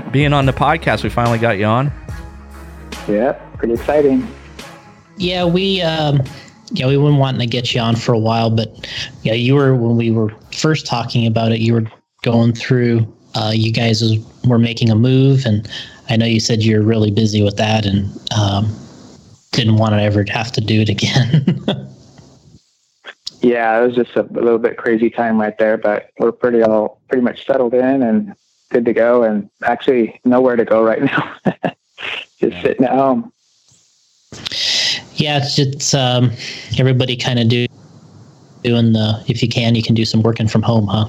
appreciate you Yeah. be- being on the podcast. We finally got you on. Yeah. Pretty exciting. Yeah, we um, yeah we been wanting to get you on for a while, but yeah, you were when we were first talking about it, you were going through. Uh, you guys was, were making a move, and I know you said you're really busy with that, and um, didn't want to ever have to do it again. Yeah, it was just a, a little bit crazy time right there, but we're pretty all pretty much settled in and good to go, and actually nowhere to go right now. just sitting at home. yeah, it's just um, everybody kind of do doing the if you can, you can do some working from home, huh?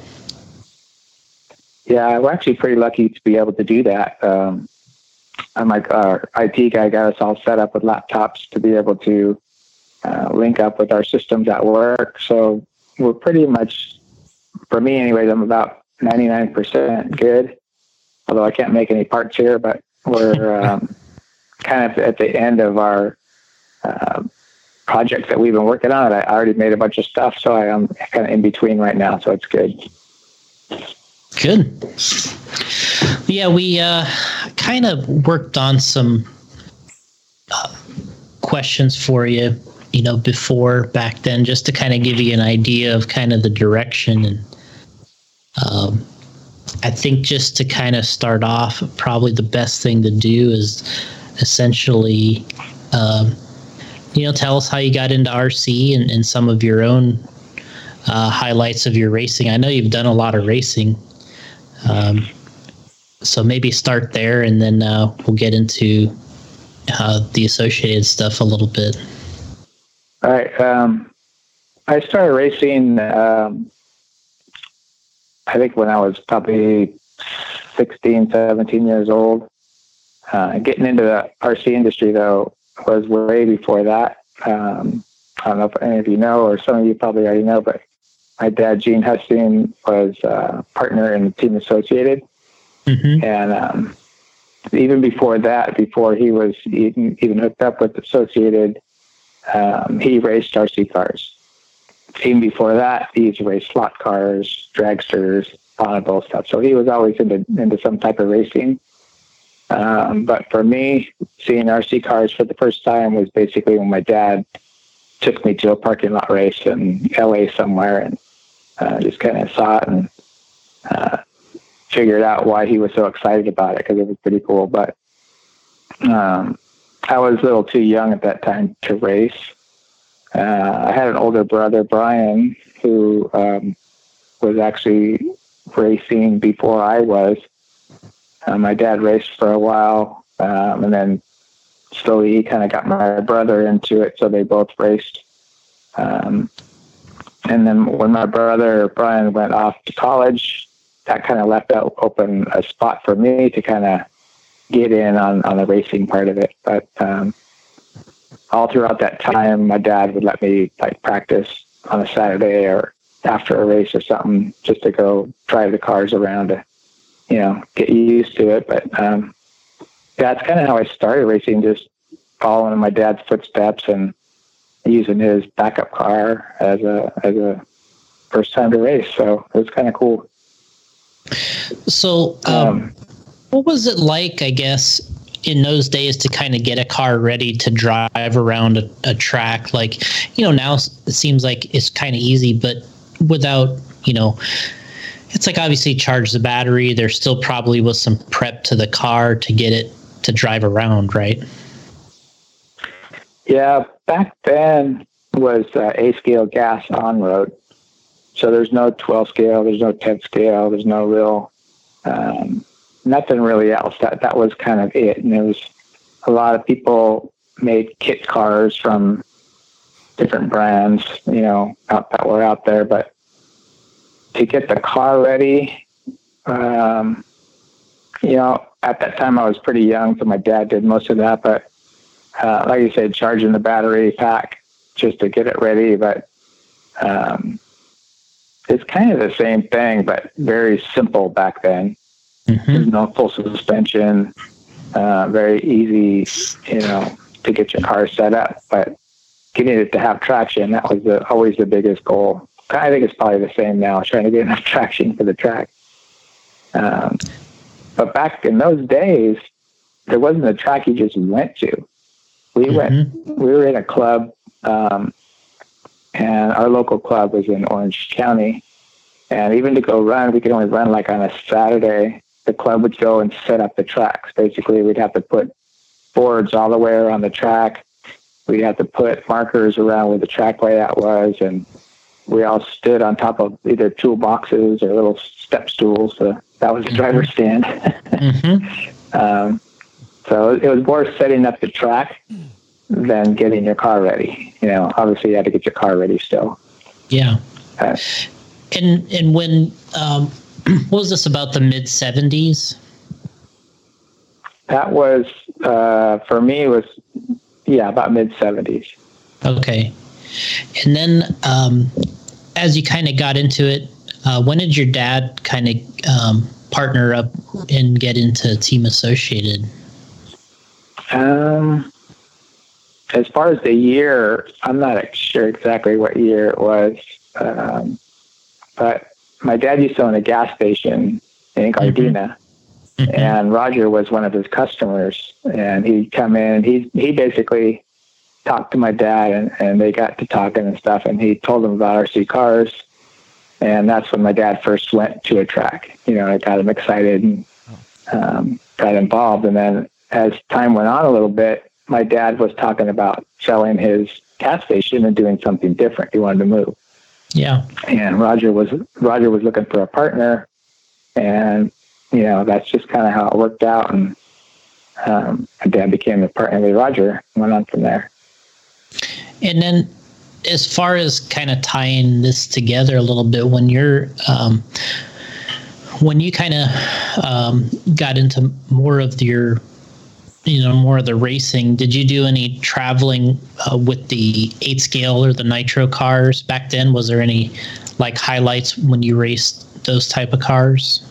Yeah, we're actually pretty lucky to be able to do that. Um, I'm like our IT guy got us all set up with laptops to be able to uh, link up with our systems at work. So we're pretty much, for me anyways, I'm about 99% good. Although I can't make any parts here, but we're um, kind of at the end of our uh, projects that we've been working on. I already made a bunch of stuff, so I am kind of in between right now. So it's good. Good. Yeah, we uh, kind of worked on some uh, questions for you, you know, before back then, just to kind of give you an idea of kind of the direction. And um, I think just to kind of start off, probably the best thing to do is essentially, um, you know, tell us how you got into RC and, and some of your own uh, highlights of your racing. I know you've done a lot of racing. Um, so maybe start there, and then uh, we'll get into uh, the associated stuff a little bit. All right. Um, I started racing, um, I think when I was probably 16, 17 years old. Uh, getting into the RC industry, though, was way before that. Um, I don't know if any of you know, or some of you probably already know, but my dad, Gene Husting, was a partner in Team Associated. Mm-hmm. And um, even before that, before he was even, even hooked up with Associated, um, he raced RC cars. Even before that, he's raced slot cars, dragsters, bonneville stuff. So he was always into into some type of racing. Um, but for me, seeing RC cars for the first time was basically when my dad took me to a parking lot race in LA somewhere, and uh, just kind of saw it and uh, figured out why he was so excited about it because it was pretty cool. But um, I was a little too young at that time to race. Uh, I had an older brother, Brian, who um, was actually racing before I was. Uh, my dad raced for a while, um, and then slowly he kind of got my brother into it, so they both raced. Um, and then when my brother Brian went off to college, that kind of left out open a spot for me to kind of get in on, on the racing part of it. But um, all throughout that time, my dad would let me like practice on a Saturday or after a race or something just to go drive the cars around to, you know, get used to it. But um, that's kind of how I started racing, just following my dad's footsteps and using his backup car as a as a first time to race. So it was kind of cool. So, um, what was it like? I guess in those days to kind of get a car ready to drive around a, a track. Like, you know, now it seems like it's kind of easy, but without, you know, it's like obviously charge the battery. There still probably was some prep to the car to get it to drive around, right? Yeah, back then was uh, A scale gas on road. So there's no 12 scale, there's no 10 scale, there's no real, um, nothing really else. That that was kind of it. And there was a lot of people made kit cars from different brands, you know, out, that were out there. But to get the car ready, um, you know, at that time I was pretty young, so my dad did most of that. But uh, like you said, charging the battery pack just to get it ready. But um, it's kind of the same thing, but very simple back then. Mm-hmm. There's no full suspension. Uh, very easy, you know, to get your car set up, but getting it to have traction that was the, always the biggest goal. I think it's probably the same now, trying to get enough traction for the track. Um, but back in those days, there wasn't a track you just went to. We mm-hmm. went. We were in a club, um, and our local club was in Orange County. And even to go run, we could only run like on a Saturday. The club would go and set up the tracks. Basically, we'd have to put boards all the way around the track. We'd have to put markers around where the track layout was, and we all stood on top of either toolboxes or little step stools. So that was the driver's stand. mm-hmm. um, so it was more setting up the track than getting your car ready. You know, obviously you had to get your car ready still. Yeah. Uh, and and when um, what was this about the mid seventies? That was uh, for me was yeah about mid seventies. Okay, and then um, as you kind of got into it, uh, when did your dad kind of um, partner up and get into Team Associated? Um, as far as the year, I'm not sure exactly what year it was, um, but my dad used to own a gas station in mm-hmm. Gardena, mm-hmm. and Roger was one of his customers, and he'd come in. And he he basically talked to my dad, and, and they got to talking and stuff, and he told him about RC cars, and that's when my dad first went to a track. You know, it got him excited and um, got involved, and then as time went on a little bit, my dad was talking about selling his gas station and doing something different. He wanted to move. Yeah. And Roger was Roger was looking for a partner, and you know that's just kind of how it worked out. And um, my dad became a partner with Roger. Went on from there. And then, as far as kind of tying this together a little bit, when you're um, when you kind of um, got into more of your you know more of the racing did you do any traveling uh, with the eight scale or the nitro cars back then? Was there any like highlights when you raced those type of cars?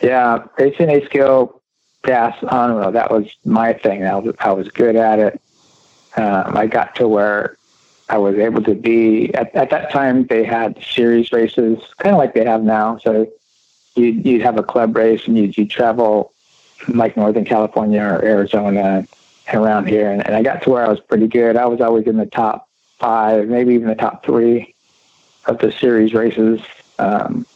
Yeah racing eight scale on road that was my thing. I was, I was good at it. Um, i got to where i was able to be at, at that time they had series races kind of like they have now. So you'd, you'd have a club race and you'd, you'd travel like Northern California or Arizona around here. And, and I got to where I was pretty good. I was always in the top five, maybe even the top three of the series races, um,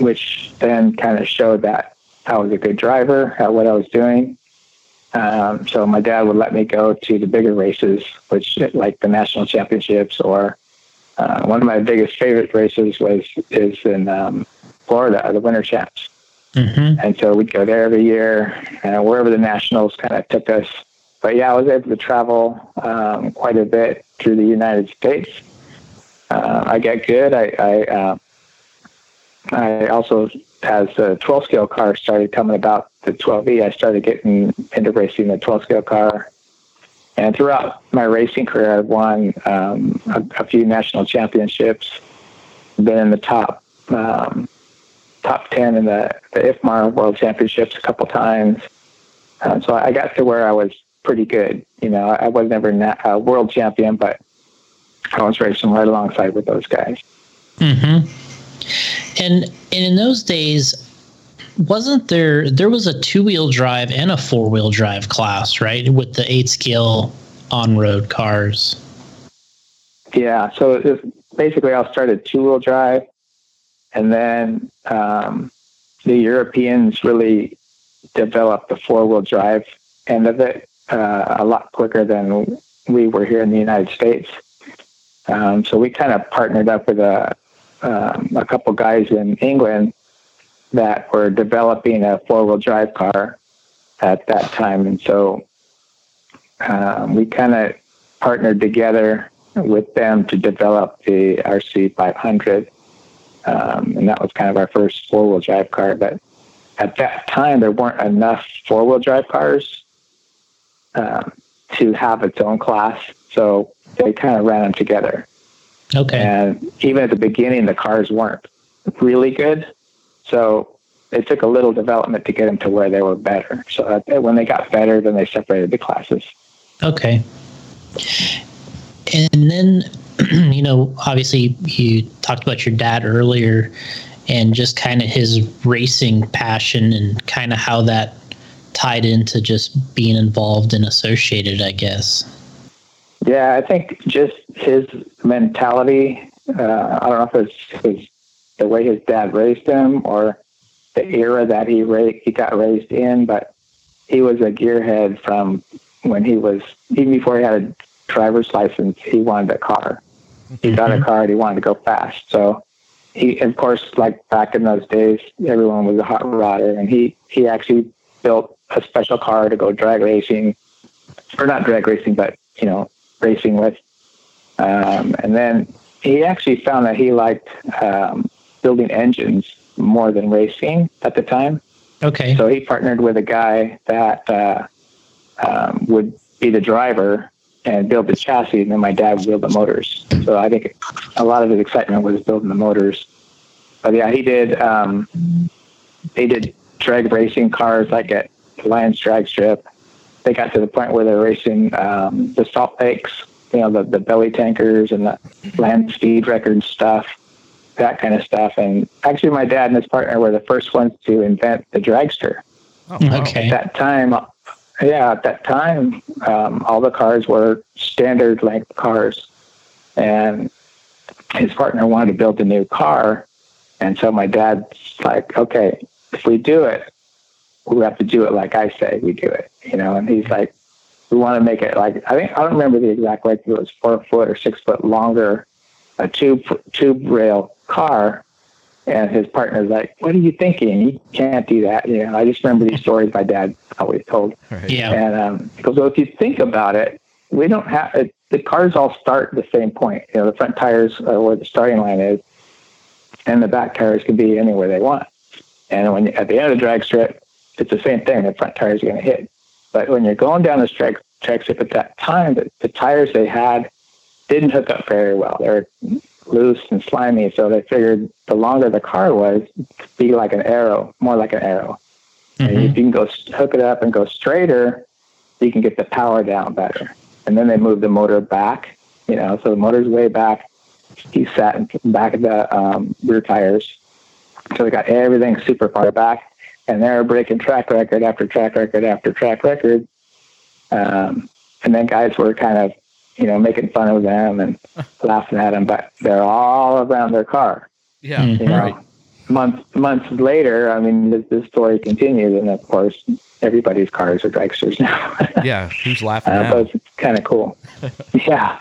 which then kind of showed that I was a good driver at what I was doing. Um, so my dad would let me go to the bigger races, which like the national championships or uh, one of my biggest favorite races was is in um, Florida, the Winter Champs. Mm-hmm. And so we'd go there every year, uh, wherever the nationals kind of took us. But yeah, I was able to travel um, quite a bit through the United States. Uh, I got good. I I, uh, I also, as the 12 scale car started coming about, the 12E, I started getting into racing the 12 scale car. And throughout my racing career, I've won um, a, a, few national championships, been in the top um, top 10 in the, the IFMAR World Championships a couple times. Um, so I got to where I was pretty good. You know, I was never a world champion, but I was racing right alongside with those guys. Mm-hmm. And, and in those days, wasn't there there was a two wheel drive and a four wheel drive class, right? With the eight scale on road cars. Yeah, so basically I started two wheel drive and then um, the Europeans really developed the four wheel drive end of it uh, a lot quicker than we were here in the United States. Um, so we kind of partnered up with a, um, a couple guys in England that were developing a four wheel drive car at that time. And so um, we kind of partnered together with them to develop the RC 500. Um, and that was kind of our first four wheel drive car. But at that time, there weren't enough four wheel drive cars um, to have its own class. So they kind of ran them together. Okay. And even at the beginning, the cars weren't really good. So it took a little development to get them to where they were better. So when they got better, then they separated the classes. Okay. And then you know, obviously you talked about your dad earlier, and just kind of his racing passion and kind of how that tied into just being involved and associated, I guess. Yeah, I think just his mentality. Uh, I don't know if it's his, the way his dad raised him or the era that he ra- he got raised in, but he was a gearhead from when he was even before he had a driver's license. He wanted a car. He got a car and he wanted to go fast. So he, of course, like back in those days, everyone was a hot rodder, and he he actually built a special car to go drag racing, or not drag racing, but you know, racing with. Um, and then he actually found that he liked um, building engines more than racing at the time. Okay. So he partnered with a guy that uh, um, would be the driver and build the chassis, and then my dad would build the motors. So I think a lot of his excitement was building the motors. But yeah, he did. Um, they did drag racing cars like at Lions Drag Strip. They got to the point where they're racing um, the Salt Lakes, you know, the, the belly tankers and the land speed record stuff, that kind of stuff. And actually, my dad and his partner were the first ones to invent the dragster. Oh. Okay. At that time, yeah, at that time, um, all the cars were standard length cars, and his partner wanted to build a new car, and so my dad's like, okay, if we do it, we have to do it like I say we do it, you know. And he's like, we want to make it like I think I don't remember the exact length. It was four foot or six foot longer, a tube tube rail car. And his partner's like, "What are you thinking? You can't do that." You know, I just remember these stories my dad always told. Right. Yeah. And um, he goes, well, if you think about it, we don't have it, the cars all start at the same point. You know, the front tires are where the starting line is, and the back tires can be anywhere they want. And when you, at the end of the drag strip, it's the same thing. The front tires are going to hit. But when you're going down the drag, drag strip at that time, the, the tires they had didn't hook up very well. They were loose and slimy, so they figured the longer the car was, to be like an arrow, more like an arrow. And if you can go hook it up and go straighter, you can get the power down better. And then they moved the motor back, you know, so the motor's way back. He sat in back of the um, rear tires. So they got everything super far back. And they're breaking track record after track record after track record. Um, and then guys were kind of, you know, making fun of them and laughing at them, but they're all around their car Yeah. Mhm. you know, Right. months months later, I mean, this, this story continues, and of course, everybody's cars are dragsters now. Yeah. Who's laughing uh, now? but it's kind of cool. yeah.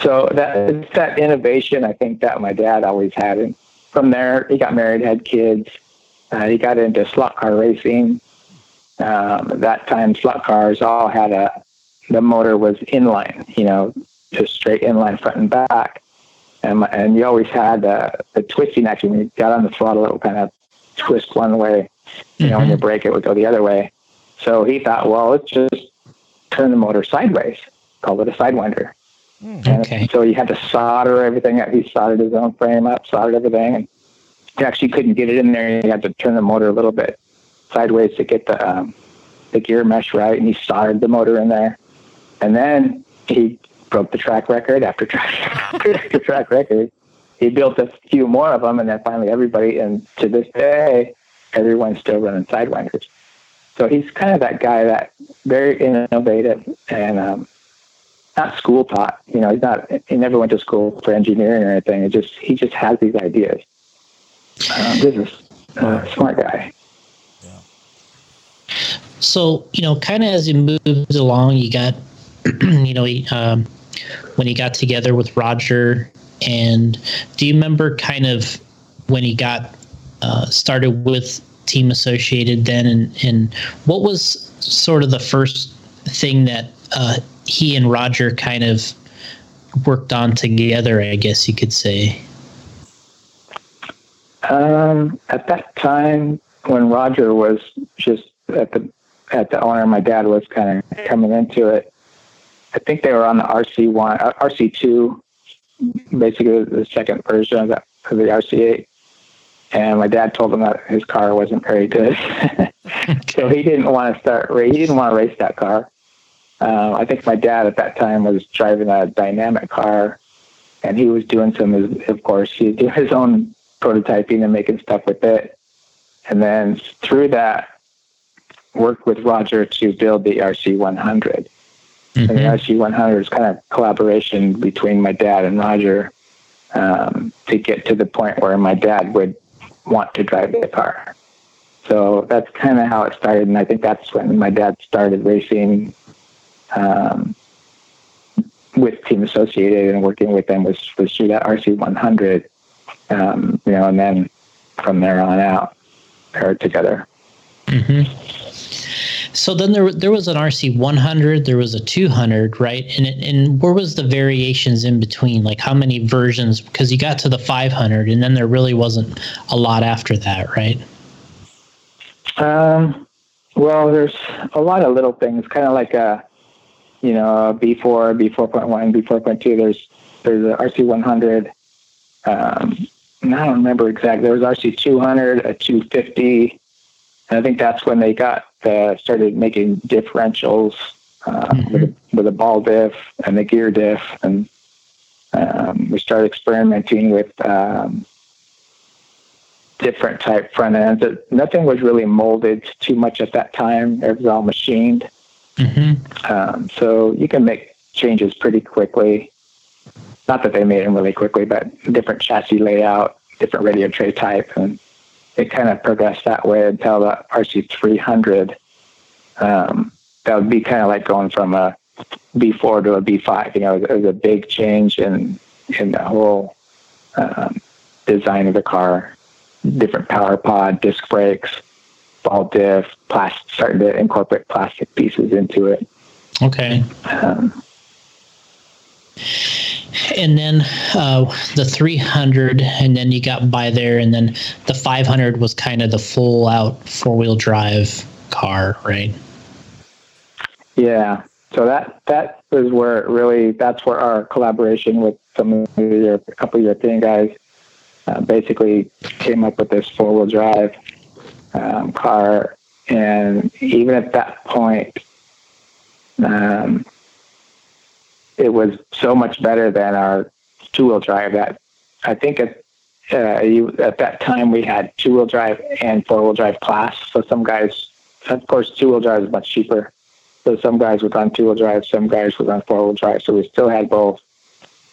So that it's that innovation, I think that my dad always had, and from there, he got married, had kids. Uh, he got into slot car racing. Um, at that time, slot cars all had a the motor was inline, you know, just straight inline front and back and and you always had uh, the twisting action. When you got on the throttle, it would kind of twist one way. You know, when you brake, it would go the other way. So he thought, well, let's just turn the motor sideways. Call it a sidewinder. And Okay. so he had to solder everything up. He soldered his own frame up, soldered everything, and he actually couldn't get it in there. He had to turn the motor a little bit sideways to get the um, the gear mesh right, and he soldered the motor in there. And then he broke the track record after track after track record. He built a few more of them, and then finally everybody, and to this day, everyone's still running sidewinders. So he's kind of that guy that very innovative and um, not school taught. You know, he's not. He never went to school for engineering or anything. It just he just has these ideas. Um, this is a smart guy. Yeah. So, you know, kind of as he moves along, you got, you know, he, um, when he got together with Roger, and do you remember kind of when he got uh, started with Team Associated then, and, and what was sort of the first thing that uh, he and Roger kind of worked on together, I guess you could say? Um, at that time, when Roger was just at the at the owner, my dad was kind of coming into it. I think they were on the RC one, uh, RC two, basically the second version of, that, of the RC eight. And my dad told him that his car wasn't very good, so he didn't want to start. He didn't want to race that car. Um, I think my dad at that time was driving a dynamic car, and he was doing some. Of course, he doing his own prototyping and making stuff with it. And then through that, worked with Roger to build the RC 100. Mm-hmm. And the RC 100 is kind of collaboration between my dad and Roger um, to get to the point where my dad would want to drive the car. So that's kind of how it started, and I think that's when my dad started racing um, with Team Associated and working with them was was through that RC 100, um, you know, and then from there on out, paired together. Mm-hmm. So then there there was an RC 100, there was a 200, right? And and where was the variations in between? Like how many versions? Because you got to the 500, and then there really wasn't a lot after that, right? Um. Well, there's a lot of little things, kind of like a, you know, B4, B4.1, B4.2. There's there's a RC 100. Um, I don't remember exactly. There was RC 200, a 250. And I think that's when they got uh, started making differentials uh, mm-hmm. with, a, with, a, ball diff and a gear diff, and um, we started experimenting with um, different type front ends. It, nothing was really molded too much at that time. It was all machined, mm-hmm. um, so you can make changes pretty quickly. Not that they made them really quickly, but different chassis layout, different radio tray type, and it kind of progressed that way until the RC300. Um, that would be kind of like going from a B4 to a B5. You know, it was a big change in in the whole um, design of the car. Different power pod, disc brakes, ball diff, plastic, starting to incorporate plastic pieces into it. Okay. Um, and then uh, the 300 and then you got by there and then the 500 was kind of the full out four-wheel drive car right? Yeah. So that that was where it really that's where our collaboration with some of your a couple of european guys uh, basically came up with this four-wheel drive um, car. And even at that point um, it was so much better than our two wheel drive that I think at uh, you, at that time we had two wheel drive and four wheel drive class. So some guys, of course, two wheel drive is much cheaper. So some guys would on two wheel drive, some guys would on four wheel drive. So we still had both,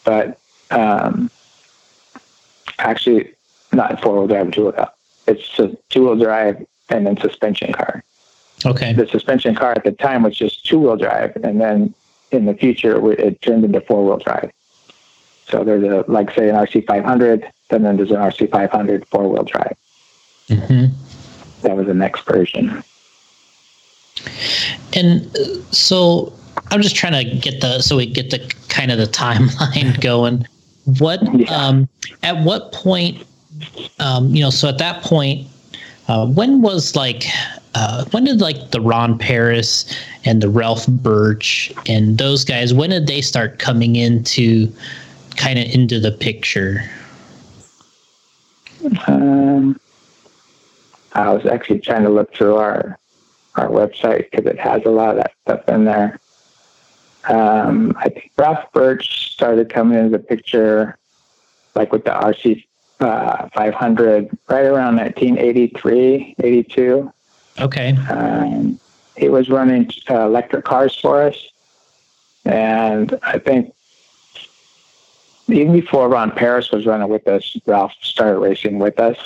but um, actually not four wheel drive, two wheel. It's a two wheel drive and then suspension car. Okay. The suspension car at the time was just two wheel drive, and then in the future, it turned into four wheel drive. So there's a, like say an RC500, then there's an RC500 four wheel drive. Mm-hmm. That was the next version. And so I'm just trying to get the, so we get the kind of the timeline going. What, yeah. um, at what point, um, you know, so at that point, uh, when was like uh, when did like the Ron Paris and the Ralph Birch and those guys when did they start coming into kind of into the picture? Um, I was actually trying to look through our our website because it has a lot of that stuff in there. Um, I think Ralph Birch started coming into the picture like with the RC uh, 500 right around 1983, 82. Okay. Um, he was running uh, electric cars for us. And I think even before Ron Paris was running with us, Ralph started racing with us.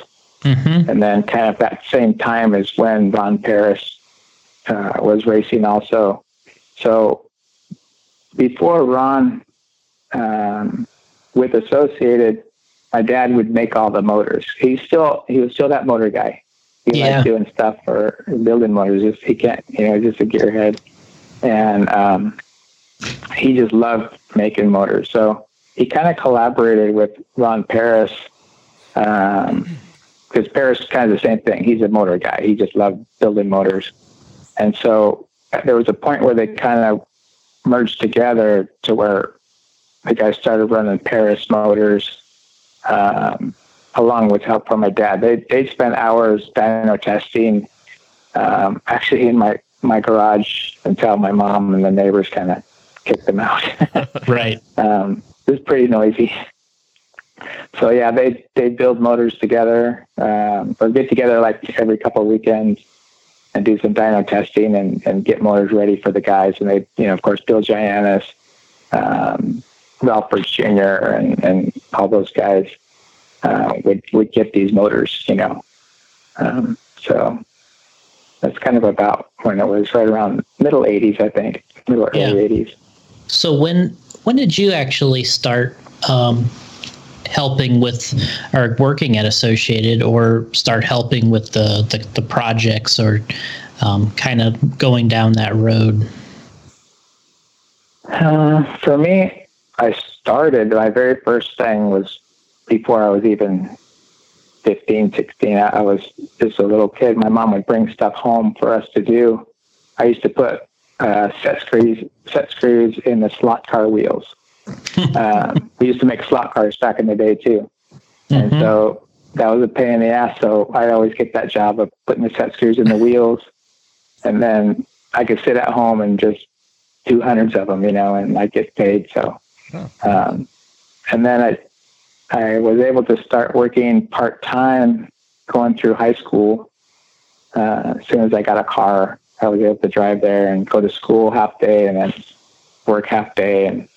Mm-hmm. And then, kind of that same time is when Ron Paris uh, was racing also. So, before Ron um, with Associated, my dad would make all the motors. He's still he was still that motor guy. He yeah. liked doing stuff for building motors. Just he can't, you know, just a gearhead, and um, he just loved making motors. So he kind of collaborated with Ron Paris because um, Paris is kind of the same thing. He's a motor guy. He just loved building motors, and so there was a point where they kind of merged together to where the guy started running Paris motors um, along with help from my dad. They they spent hours dyno testing, um, actually in my my garage until my mom and the neighbors kind of kicked them out. right. Um, it was pretty noisy. so yeah, they they build motors together, um, or get together like every couple of weekends and do some dyno testing and, and get motors ready for the guys. And they, you know, of course, Bill Giannis, um, Ralph Birch Jr. and, and all those guys uh, would would get these motors, you know. Um, so that's kind of about when it was right around middle 80s, I think, middle Yeah. early 80s. So when when did you actually start um, helping with or working at Associated, or start helping with the the, the projects, or um, kind of going down that road? Uh, for me, I started, my very first thing was before I was even 15, 16. I, I was just a little kid. My mom would bring stuff home for us to do. I used to put uh, set screws, set screws in the slot car wheels. um, we used to make slot cars back in the day too. And Mhm. so that was a pain in the ass. So I always get that job of putting the set screws in the wheels. And then I could sit at home and just do hundreds of them, you know, and I get paid. So, um, and then I, I was able to start working part time going through high school. Uh, as soon as I got a car, I was able to drive there and go to school half day and then work half day. And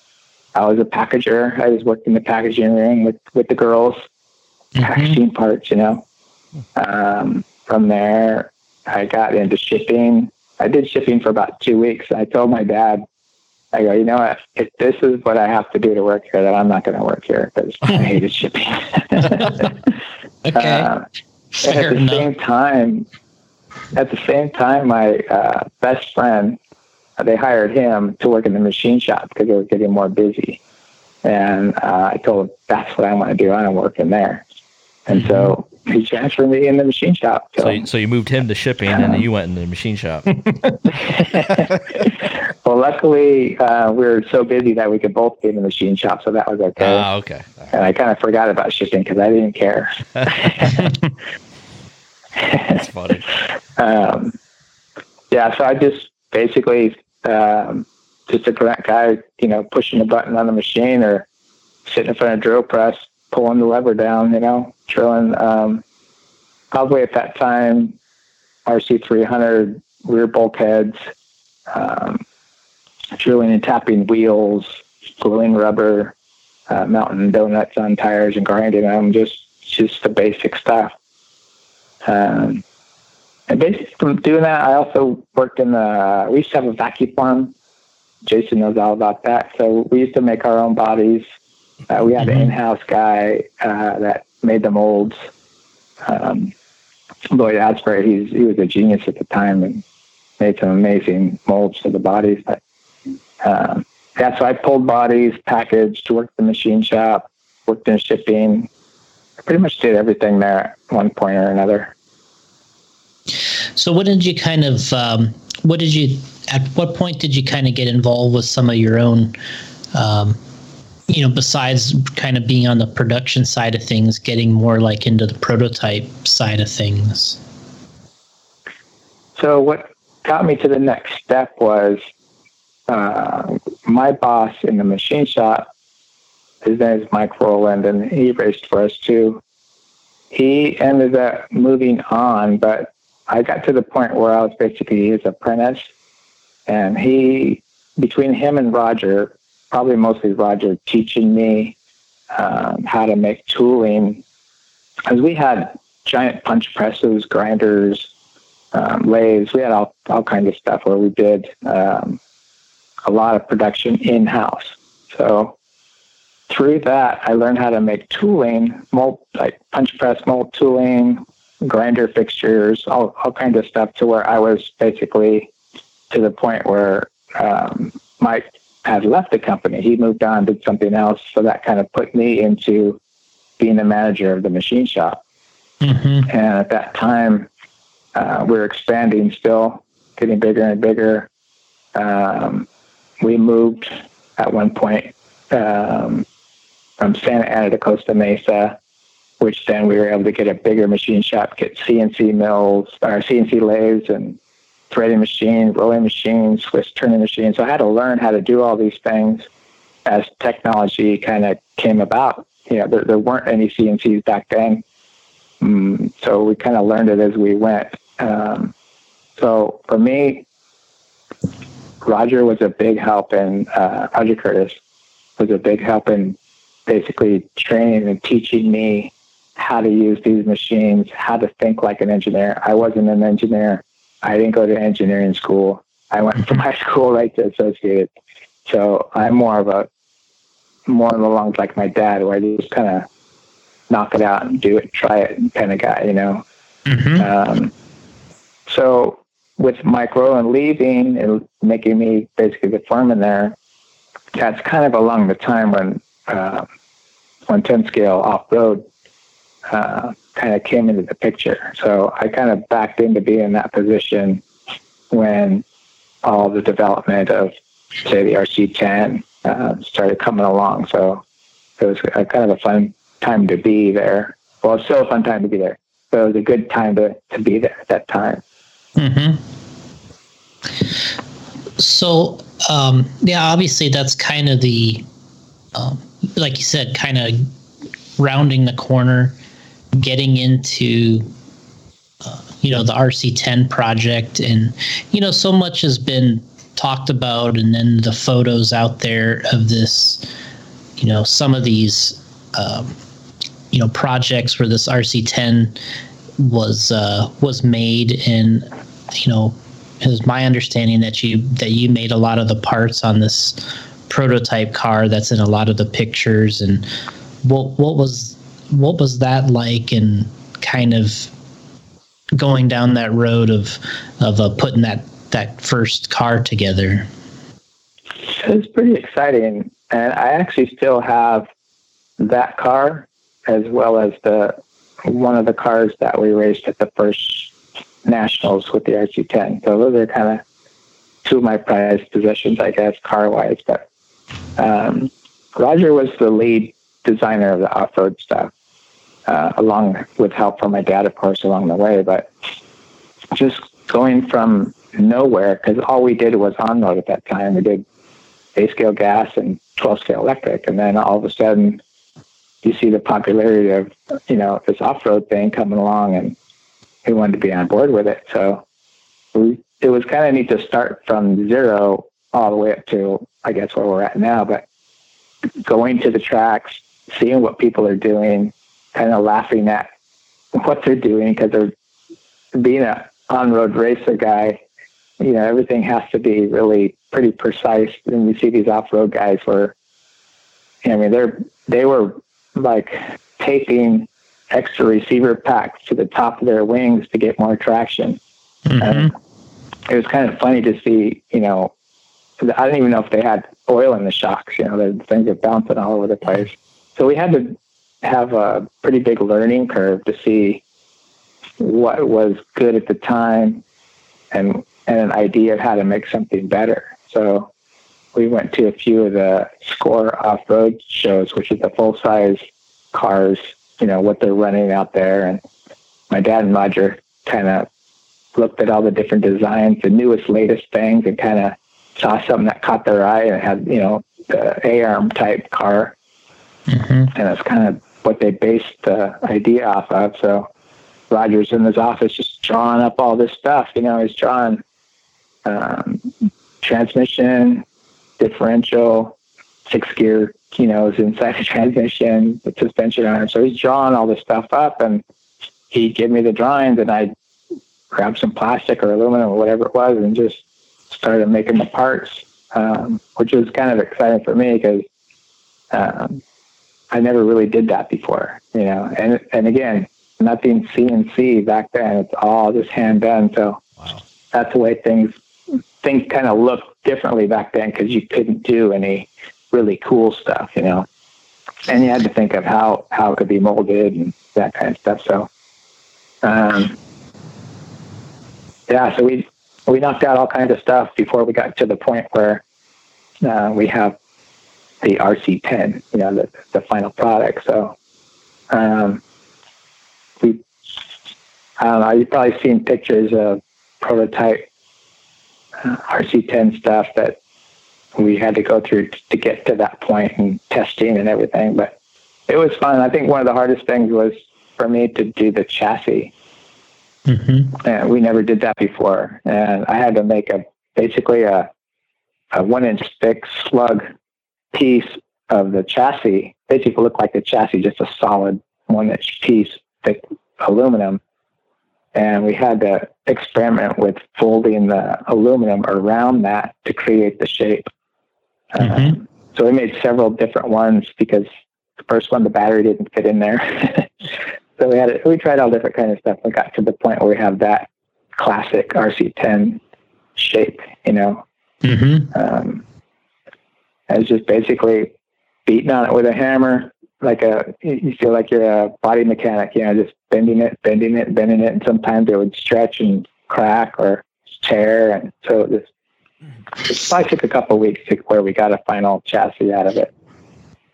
I was a packager. I was working in the packaging room with, with the girls, Mhm. packaging parts, you know. Um, from there, I got into shipping. I did shipping for about two weeks. I told my dad, I go, you know what? If this is what I have to do to work here, then I'm not going to work here because I hated shipping. Okay, Uh, at the enough. same time, at the same time, my uh, best friend, uh, they hired him to work in the machine shop because they were getting more busy. And uh, I told him that's what I want to do. I want to work in there. And so he transferred me in the machine shop. So, So, you- so you moved him to shipping, and then you went into the machine shop. well, luckily uh, we were so busy that we could both be in the machine shop, so that was okay. Ah, okay. and I kind of forgot about shipping because I didn't care. That's funny. um, yeah, so I just basically um, just a grunt guy, you know, pushing a button on the machine or sitting in front of a drill press, pulling the lever down, you know, drilling. Um, probably at that time, RC300 rear bulkheads, um, drilling and tapping wheels, gluing rubber, uh, mounting donuts on tires and grinding them, just just the basic stuff. Um, and basically from doing that, I also worked in the, we used to have a vacuum farm. Jason knows all about that. So we used to make our own bodies. Uh, we had an Mhm. in-house guy uh, that made the molds. Um, Lloyd Asbury, he's, he was a genius at the time and made some amazing molds for the bodies. But um, yeah, so I pulled bodies, packaged, worked the machine shop, worked in shipping. I pretty much did everything there at one point or another. So what did you kind of um, what did you at what point did you kind of get involved with some of your own um, you know besides kind of being on the production side of things getting more like into the prototype side of things So what got me to the next step was uh, my boss in the machine shop. His name is Mike Rowland, and he raced for us too. He ended up moving on, but I got to the point where I was basically his apprentice, and he, between him and Roger, probably mostly Roger, teaching me um, how to make tooling, because we had giant punch presses, grinders, um, lathes. We had all, all kinds of stuff where we did um, a lot of production in house. So through that, I learned how to make tooling, mold, like punch press mold tooling, grinder fixtures, all, all kinds of stuff to where I was basically to the point where um, Mike had left the company. He moved on, did something else. So that kind of put me into being the manager of the machine shop. mm-hmm. And at that time, uh, we were expanding still, getting bigger and bigger. Um, we moved at one point um, from Santa Ana to Costa Mesa, which then we were able to get a bigger machine shop, get CNC mills, or CNC lathes and threading machines, rolling machines, Swiss turning machines. So I had to learn how to do all these things. as technology kind of came about. You know, there, there weren't any CNCs back then, mm, so we kind of learned it as we went. Um, so for me, Roger was a big help in uh, Roger Curtis was a big help in basically training and teaching me how to use these machines, how to think like an engineer. I wasn't an engineer. I didn't go to engineering school. I went from high school right to associated. So I'm more of a more along like my dad, where I just kind of knock it out and do it, try it and kind of guy, you know. Mm-hmm. Um, so with Mike Rowland leaving and making me basically the foreman there, that's kind of along the time when uh, when 10 scale off road uh, kind of came into the picture. So I kind of backed into being in that position when all the development of, say, the RC10 uh, started coming along. So it was a, kind of a fun time to be there. Well, it's still a fun time to be there. So it was a good time to, to be there at that time. Mm-hmm. So, um, yeah, obviously that's kind of the, um, like you said, kind of rounding the corner, getting into, uh, you know, the RC10 project. And, you know, so much has been talked about, and then the photos out there of this, you know, some of these, um, you know, projects where this RC10 was uh, was made, and you know, it was my understanding that you that you made a lot of the parts on this prototype car that's in a lot of the pictures and what what was what was that like and kind of going down that road of of uh, putting that that first car together it was pretty exciting and i actually still have that car as well as the one of the cars that we raced at the first nationals with the RC10. So those are kind of two of my prized possessions, I guess, car wise. But um, Roger was the lead designer of the off road stuff, uh, along with help from my dad, of course, along the way. But just going from nowhere, because all we did was on road at that time. We did A scale gas and 12 scale electric. And then all of a sudden, you see the popularity of, you know, this off road thing coming along and who wanted to be on board with it. So we, it was kind of neat to start from zero all the way up to, I guess, where we're at now. But going to the tracks, seeing what people are doing, kind of laughing at what they're doing because they're being an on-road racer guy. You know, everything has to be really pretty precise. And you see these off-road guys where, I mean, they're they were like taping extra receiver packs to the top of their wings to get more traction. Mm-hmm. it was kind of funny to see, you know, I didn't even know if they had oil in the shocks, you know, the things are bouncing all over the place. So we had to have a pretty big learning curve to see what was good at the time and and an idea of how to make something better. So we went to a few of the score off road shows, which is the full size cars you know what they're running out there. And my dad and Roger kind of looked at all the different designs, the newest, latest things, and kind of saw something that caught their eye and had you know the A arm type car, mm-hmm. and that's kind of what they based the idea off of. So Roger's in his office just drawing up all this stuff. You know, he's drawing um, transmission, differential, six gear you know, is inside the transmission, the suspension arm. So he's drawing all this stuff up and he gave me the drawings and I grabbed some plastic or aluminum or whatever it was and just started making the parts, um, which was kind of exciting for me because um, I never really did that before, you know. And and again, nothing CNC back then. It's all just hand done. So wow. that's the way things things kind of looked differently back then because you couldn't do any really cool stuff, you know. And you had to think of how how it could be molded and that kind of stuff. So, um, yeah, so we we knocked out all kinds of stuff before we got to the point where uh, we have the RC10, you know, the the final product. So, um, we I don't know. You've probably seen pictures of prototype uh, RC10 stuff that we had to go through to get to that point and testing and everything. But it was fun. I think one of the hardest things was for me to do the chassis. Mm-hmm. And we never did that before. And I had to make a basically a, a one inch thick slug piece of the chassis. Basically looked like the chassis, just a solid one inch piece, thick aluminum. And we had to experiment with folding the aluminum around that to create the shape. Um, so we made several different ones because the first one, the battery didn't fit in there. so we had it, we tried all different kind of stuff. We got to the point where we have that classic RC10 shape, you know. Mm-hmm. Um, and it's just basically beating on it with a hammer, like a you feel like you're a body mechanic, you know, just bending it, bending it, bending it, and sometimes it would stretch and crack or tear, and so it just it probably took a couple of weeks to where we got a final chassis out of it.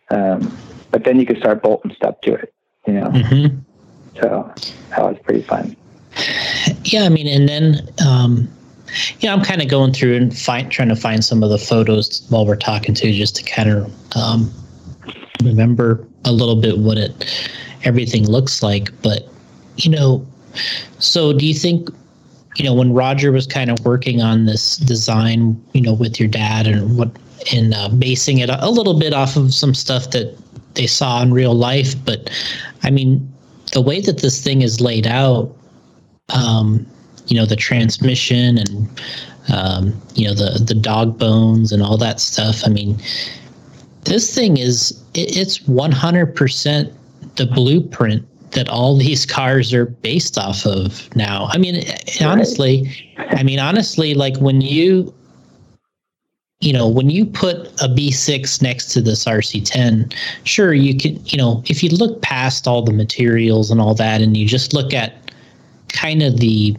Um, but then you could start bolting stuff to it, you know. Mm-hmm. So that was pretty fun. Yeah, I mean, and then um, yeah, I'm kind of going through and find trying to find some of the photos while we're talking to, just to kind of um, remember a little bit what it everything looks like. But you know, so do you think? You know, when Roger was kind of working on this design, you know, with your dad and what, and uh, basing it a little bit off of some stuff that they saw in real life. But I mean, the way that this thing is laid out, um, you know, the transmission and um, you know the the dog bones and all that stuff. I mean, this thing is it, it's one hundred percent the blueprint that all these cars are based off of now. I mean, honestly, I mean honestly, like when you you know, when you put a B6 next to this RC10, sure, you can, you know, if you look past all the materials and all that and you just look at kind of the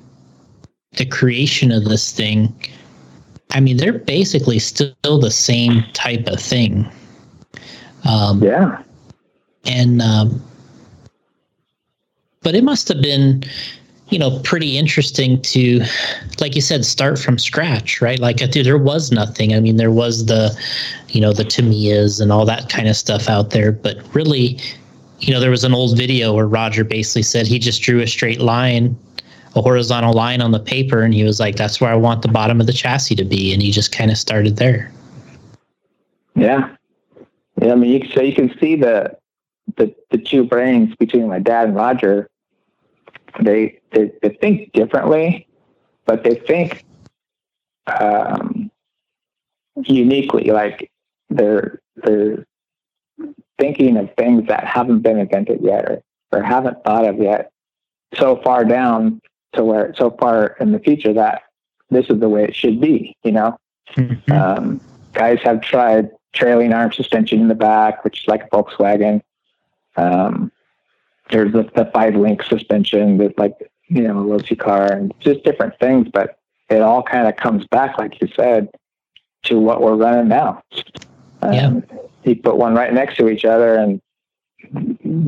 the creation of this thing, I mean, they're basically still the same type of thing. Um, Yeah. and um, but it must have been you know pretty interesting to like you said start from scratch right like I there was nothing i mean there was the you know the tamiyas and all that kind of stuff out there but really you know there was an old video where roger basically said he just drew a straight line a horizontal line on the paper and he was like that's where i want the bottom of the chassis to be and he just kind of started there Yeah. Yeah, I mean, you, so you can see the, the the two brains between my dad and Roger. They they, they think differently, but they think um, uniquely. Like they're they're thinking of things that haven't been invented yet or, or haven't thought of yet. So far down to where so far in the future that this is the way it should be. You know. Mhm. Um, guys have tried trailing arm suspension in the back, which is like a Volkswagen. Um, there's the, the five link suspension with like, you know, a Losi car and just different things, but it all kind of comes back, like you said, to what we're running now. Um, Yeah. You put one right next to each other and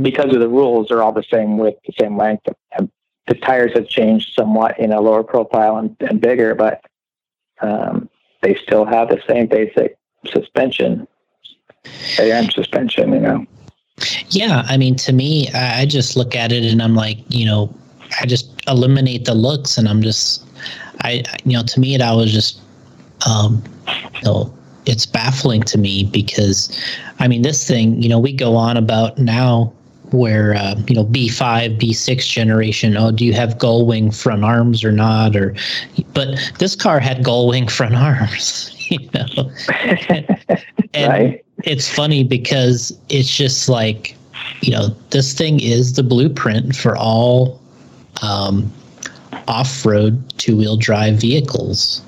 because of the rules, they're all the same width, the same length. And the tires have changed somewhat in a lower profile and, and bigger, but um, they still have the same basic suspension, AM suspension, you know. Yeah, I mean, to me, I just look at it and I'm like, you know, I just eliminate the looks, and I'm just, I, you know, to me, it was just, um, you know, it's baffling to me because, I mean, this thing, you know, we go on about now where uh, you know B5, B6 generation. Oh, do you have gull wing front arms or not? Or, but this car had gull wing front arms. You know, and right? it's funny because it's just like you know this thing is the blueprint for all um, off-road two-wheel drive vehicles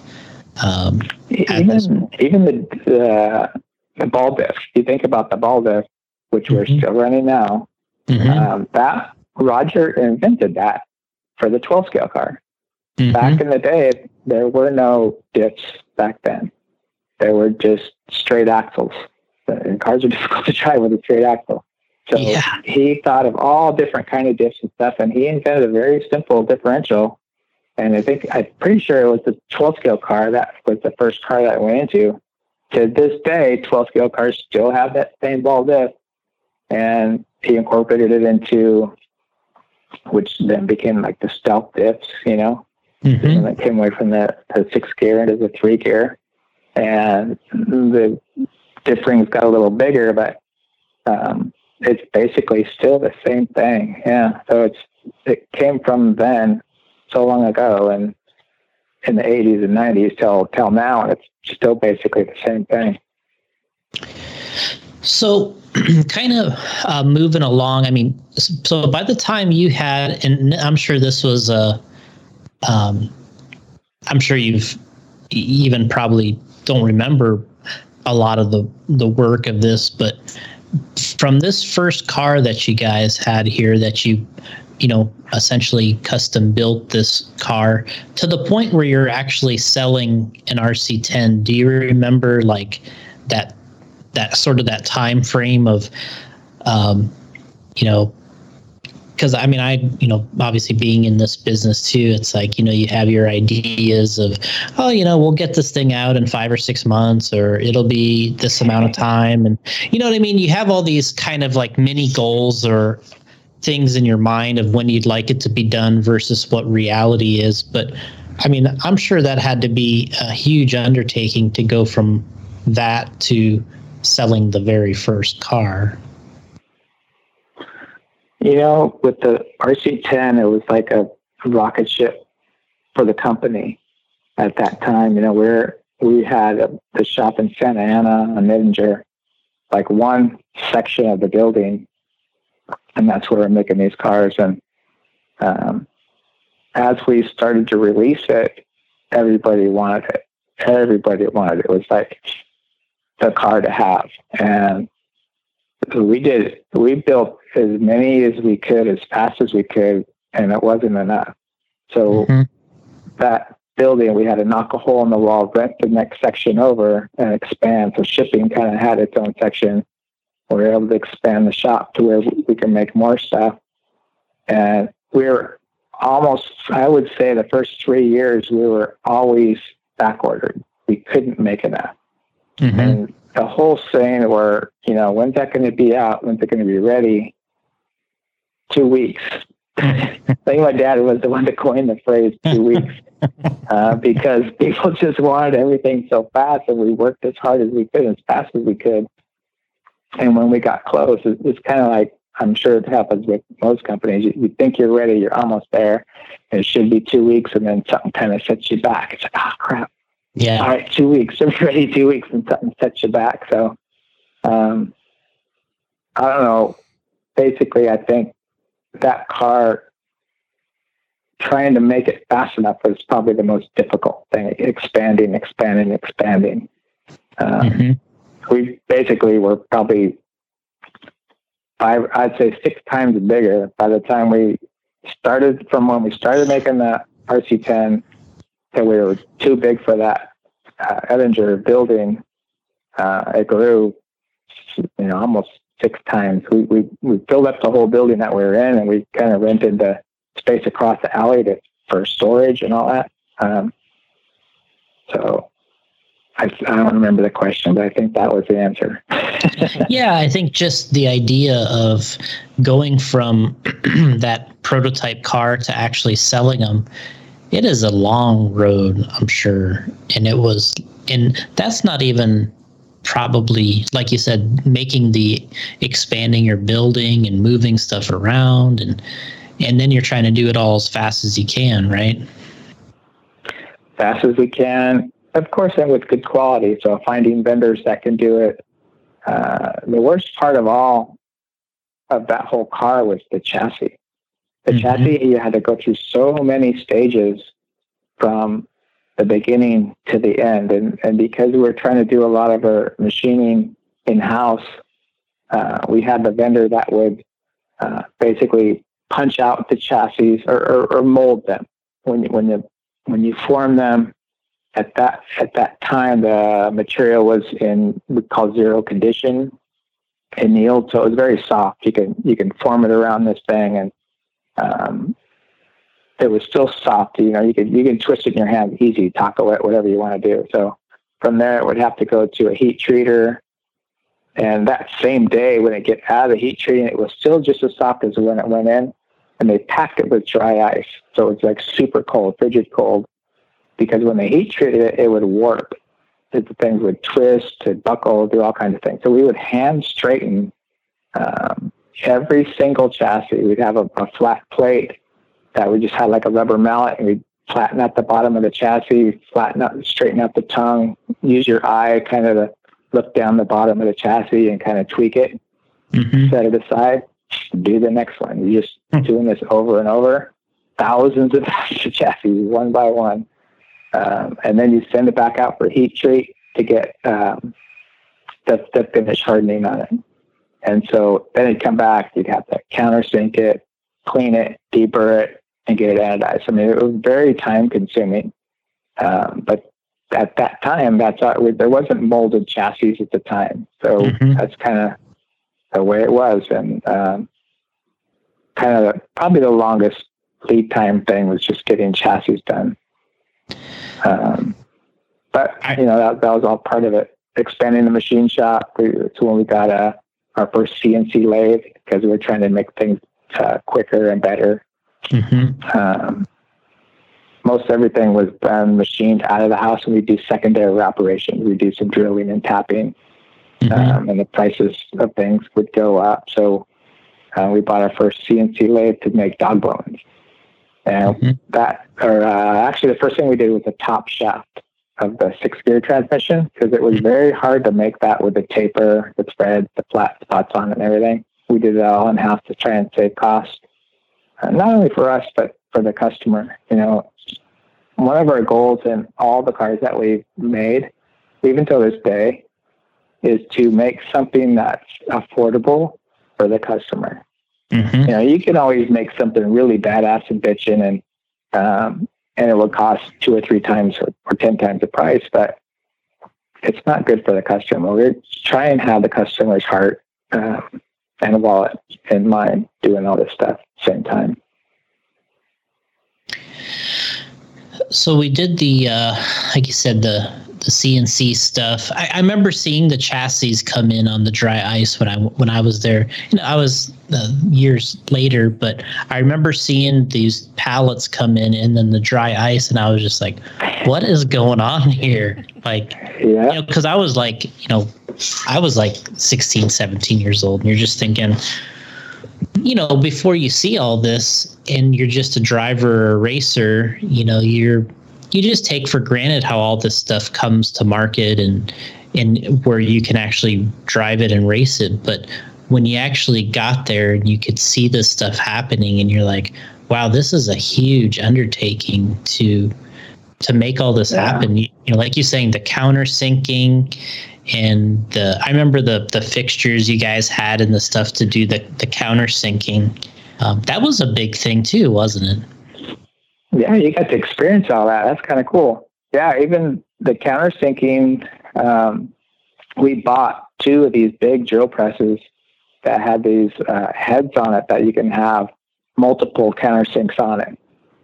um, this- Even even the the, the ball diff. You think about the ball diff, which we're Mhm. still running now. Mhm, Um, that Roger invented that for the 12 scale car. mhm. Back in the day, there were no diffs back then. There were just straight axles. And cars are difficult to drive with a straight axle. So Yeah. he thought of all different kind of diffs and stuff, and he invented a very simple differential. And I think I'm pretty sure it was the 12 scale car that was the first car that I went into to this day, 12 scale cars still have that same ball diff. And he incorporated it into, which then became like the stealth diffs, you know, Mm-hmm. and it came away from the, the six gear into the three gear. And the diff rings got a little bigger, but um, it's basically still the same thing. Yeah. So it's, it came from then so long ago and in the 80s and 90s till, till now, and it's still basically the same thing. So, kind of uh, moving along. I mean, so by the time you had, and I'm sure this was a, um, I'm sure you've even probably don't remember a lot of the the work of this, but from this first car that you guys had here, that you, you know, essentially custom built this car to the point where you're actually selling an RC10. Do you remember like that? That sort of that time frame of um, you know because i mean i you know obviously being in this business too it's like you know you have your ideas of oh you know we'll get this thing out in five or six months or it'll be this amount of time. And you know what i mean? You have all these kind of like mini goals or things in your mind of when you'd like it to be done versus what reality is. But i mean i'm sure that had to be a huge undertaking to go from that to selling the very first car. You know, with the RC10, it was like a rocket ship for the company at that time. You know, we're we had a, the shop in Santa Ana on Edinger, like one section of the building, and that's where we're making these cars. And um, as we started to release it, everybody wanted it. Everybody wanted it. It was like the car to have. And we did, we built as many as we could, as fast as we could, and it wasn't enough. So Mhm. that building, we had to knock a hole in the wall, rent the next section over, and expand. So shipping kind of had its own section. We were able to expand the shop to where we can make more stuff. And we were almost, I would say, the first three years, we were always back ordered. We couldn't make enough. Mm-hmm. And the whole saying where, you know, when's that going to be out? When's it going to be ready? Two weeks. I think my dad was the one to coin the phrase two weeks uh, because people just wanted everything so fast and we worked as hard as we could, as fast as we could. And when we got close, it, it's kind of like, I'm sure it happens with most companies. You, you think you're ready, you're almost there. It should be two weeks, and then something kind of sets you back. It's like, oh, crap all Yeah. right, two weeks. I'm ready two weeks and something sets you back. So, um, I don't know. Basically, I think that car, trying to make it fast enough was probably the most difficult thing. Expanding, expanding, expanding. Um, Mhm. we basically were probably five, I'd say six times bigger by the time we started from when we started making the RC10 that we were too big for that uh, Edinger building. Uh, it grew, you know, almost six times. We, we, we filled up the whole building that we were in and we kind of rented the space across the alley to, for storage and all that. Um, so I, I don't remember the question, but I think that was the answer. Yeah, I think just the idea of going from that prototype car to actually selling them, it is a long road, I'm sure. And it was, and that's not even probably, like you said, making the expanding your building and moving stuff around. And, and then you're trying to do it all as fast as you can, right? fast as we can. Of course, and with good quality. So finding vendors that can do it. Uh, the worst part of all of that whole car was the chassis. The Mhm. chassis, you had to go through so many stages from the beginning to the end. And, and because we were trying to do a lot of our machining in house, uh, we had the vendor that would uh, basically punch out the chassis or, or, or mold them when you, when you when you form them at that at that time the material was in we call zero condition annealed so it was very soft you can you can form it around this thing and um, it was still soft you know you can you can twist it in your hand easy taco it whatever you want to do so From there, it would have to go to a heat treater. And that same day, when it get out of the heat treating, it was still just as soft as when it went in. And they packed it with dry ice. So it's like super cold, frigid cold. Because when they heat treated it, it would warp. The things would twist, to buckle, do all kinds of things. So we would hand straighten um, every single chassis. We'd have a, a flat plate that we just had like a rubber mallet and we'd flatten out the bottom of the chassis, flatten out, straighten out the tongue, use your eye kind of to look down the bottom of the chassis and kind of tweak it, Mhm. set it aside, do the next one. You're just doing this over and over, thousands of chassis, one by one. Um, and then you send it back out for heat treat to get um, the, the finish hardening on it. And so then it'd come back, you'd have to countersink it, clean it, deburr it, and get it anodized. I mean, it was very time consuming. Um, but at that time, that's there wasn't molded chassis at the time. So Mhm. that's kind of the way it was. And um, kind of probably the longest lead time thing was just getting chassis done. Um, but, I- you know, that, that was all part of it. Expanding the machine shop. We, it's when we got a, our first CNC lathe because we were trying to make things uh, quicker and better. Mhm. Um, most everything was done machined out of the house, and we do secondary operations. We do some drilling and tapping, Mhm. um, and the prices of things would go up. So uh, we bought our first CNC lathe to make dog bones, and Mhm. that, or uh, actually, the first thing we did was a top shaft of the six gear transmission because it was very hard to make that with the taper, the spread, the flat spots on it, and everything. We did it all in house to try and save cost, uh, not only for us but for the customer. You know, one of our goals in all the cars that we've made, even till this day, is to make something that's affordable for the customer Mhm. you know, you can always make something really badass and bitchin' and um, and it will cost two or three times or, or ten times the price, but it's not good for the customer. We're trying to have the customer's heart um, and wallet in mind doing all this stuff at the same time. So we did the, uh, like you said, the the CNC stuff. I, I remember seeing the chassis come in on the dry ice when I when I was there. You know, I was uh, years later, but I remember seeing these pallets come in and then the dry ice, and I was just like, "What is going on here?" Like, you Yeah, know, because I was like, you know, I was like 16, 17 years old, and you're just thinking, you know, before you see all this and you're just a driver or a racer, you know, you're you just take for granted how all this stuff comes to market and and where you can actually drive it and race it. But when you actually got there and you could see this stuff happening and you're like, wow, this is a huge undertaking to to make all this Yeah. happen. You, know, like you're saying, the countersinking and the I remember the the fixtures you guys had and the stuff to do the the countersinking. Um, that was a big thing too, wasn't it? Yeah, you got to experience all that. That's kind of cool. Yeah, even the countersinking, um, we bought two of these big drill presses that had these uh, heads on it that you can have multiple countersinks on it.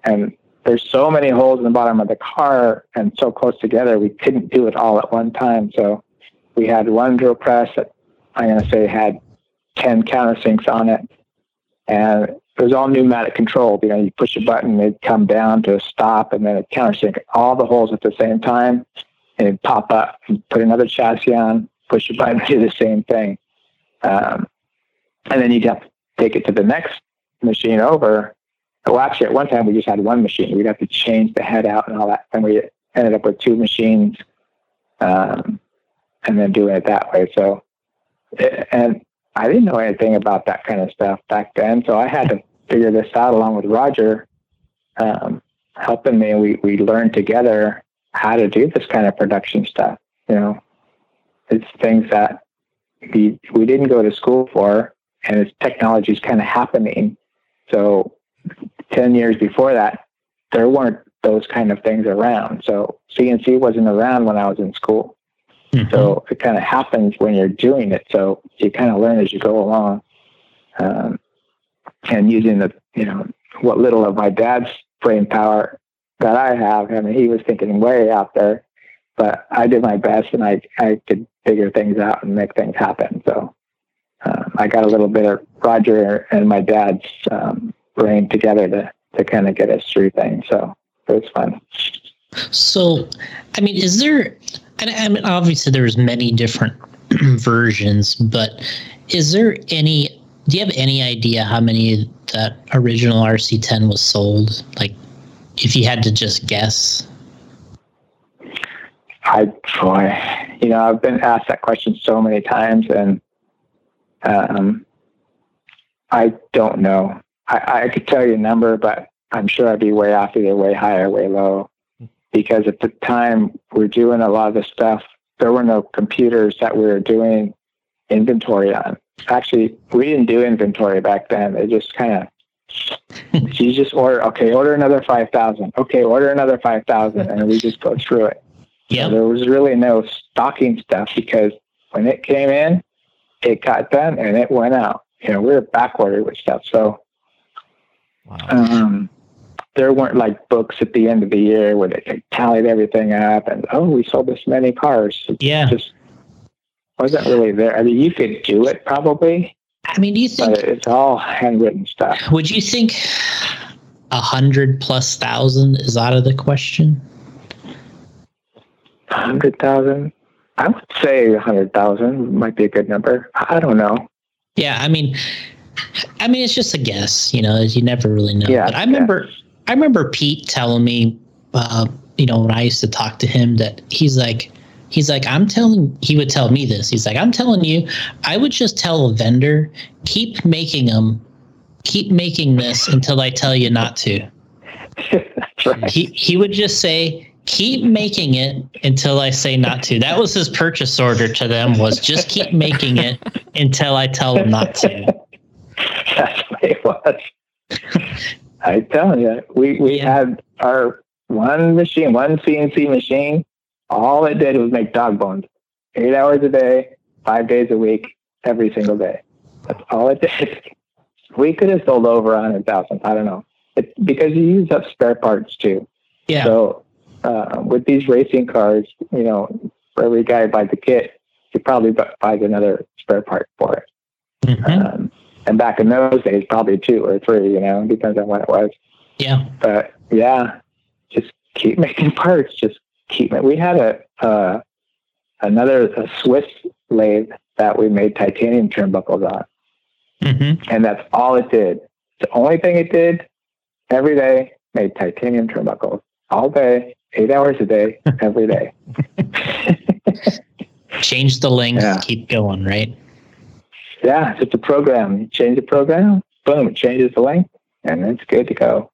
And there's so many holes in the bottom of the car and so close together, we couldn't do it all at one time. So we had one drill press that I'm going to say had 10 countersinks on it. And it was all pneumatic controlled. You know, you push a button, it'd come down to a stop, and then it countersink all the holes at the same time, and it'd pop up. You put another chassis on, push a button, do the same thing. Um, and then you'd have to take it to the next machine over. Well, actually, at one time we just had one machine. We'd have to change the head out and all that, and we ended up with two machines, um, and then doing it that way. So, and I didn't know anything about that kind of stuff back then, so I had to figure this out along with Roger, um, helping me. We we learned together how to do this kind of production stuff. You know, it's things that we we didn't go to school for, and it's is kind of happening. So, ten years before that, there weren't those kind of things around. So CNC wasn't around when I was in school. So it kind of happens when you're doing it. So you kind of learn as you go along. Um, and using the, you know, what little of my dad's brain power that I have, I mean, he was thinking way out there. but I did my best and I, I could figure things out and make things happen. So um, I got a little bit of Roger and my dad's um, brain together to, to kind of get us through things. So it was fun. So, I mean, is there, I mean, obviously there's many different versions, but is there any, do you have any idea how many that original RC10 was sold? Like, if you had to just guess? I, boy, you know, I've been asked that question so many times and, um, I don't know. I, I could tell you a number, but I'm sure I'd be way off either way high or way low. Because at the time we're doing a lot of the stuff, there were no computers that we were doing inventory on. Actually, we didn't do inventory back then. They just kind of you just order okay, order another five thousand. Okay, order another five thousand, and we just go through it. Yeah. So there was really no stocking stuff because when it came in, it got done and it went out. You know, we were back ordered with stuff. So Wow. um, there weren't like books at the end of the year where they, tallied everything up and oh, we sold this many cars. It Yeah. just wasn't really there. I mean, you could do it probably, I mean, do you think, it's all handwritten stuff. would you think a hundred plus thousand is out of the question? hundred thousand. I would say a hundred thousand might be a good number. I don't know. Yeah, I mean, I mean, it's just a guess. You know, you never really know. Yeah, but I remember, I remember Pete telling me, uh, you know, when I used to talk to him, that he's like, he's like, I'm telling. He would tell me this. He's like, I'm telling you, I would just tell a vendor, keep making them, keep making this until I tell you not to. That's right. He he would just say. Keep making it until I say not to. That was his purchase order to them. Was just keep making it until I tell them not to. That's what it was. I tell you, we we Yeah. had our one machine, one CNC machine. All it did was make dog bones, eight hours a day, five days a week, every single day. That's all it did. We could have sold over a hundred thousand. I don't know, it, because you use up spare parts too. Yeah. So uh, with these racing cars, you know, for every guy buys a kit, he probably buys another spare part for it. Mhm. Um, and back in those days, probably two or three, you know, depends on when it was. Yeah. But yeah, just keep making parts. Just keep it. We had a, uh, another a Swiss lathe that we made titanium turnbuckles on. hmm And that's all it did. The only thing it did every day made titanium turnbuckles all day, eight hours a day, every day. Change the length, Yeah. keep going, right? yeah, it's just a program. You change the program, boom, it changes the length, and it's good to go.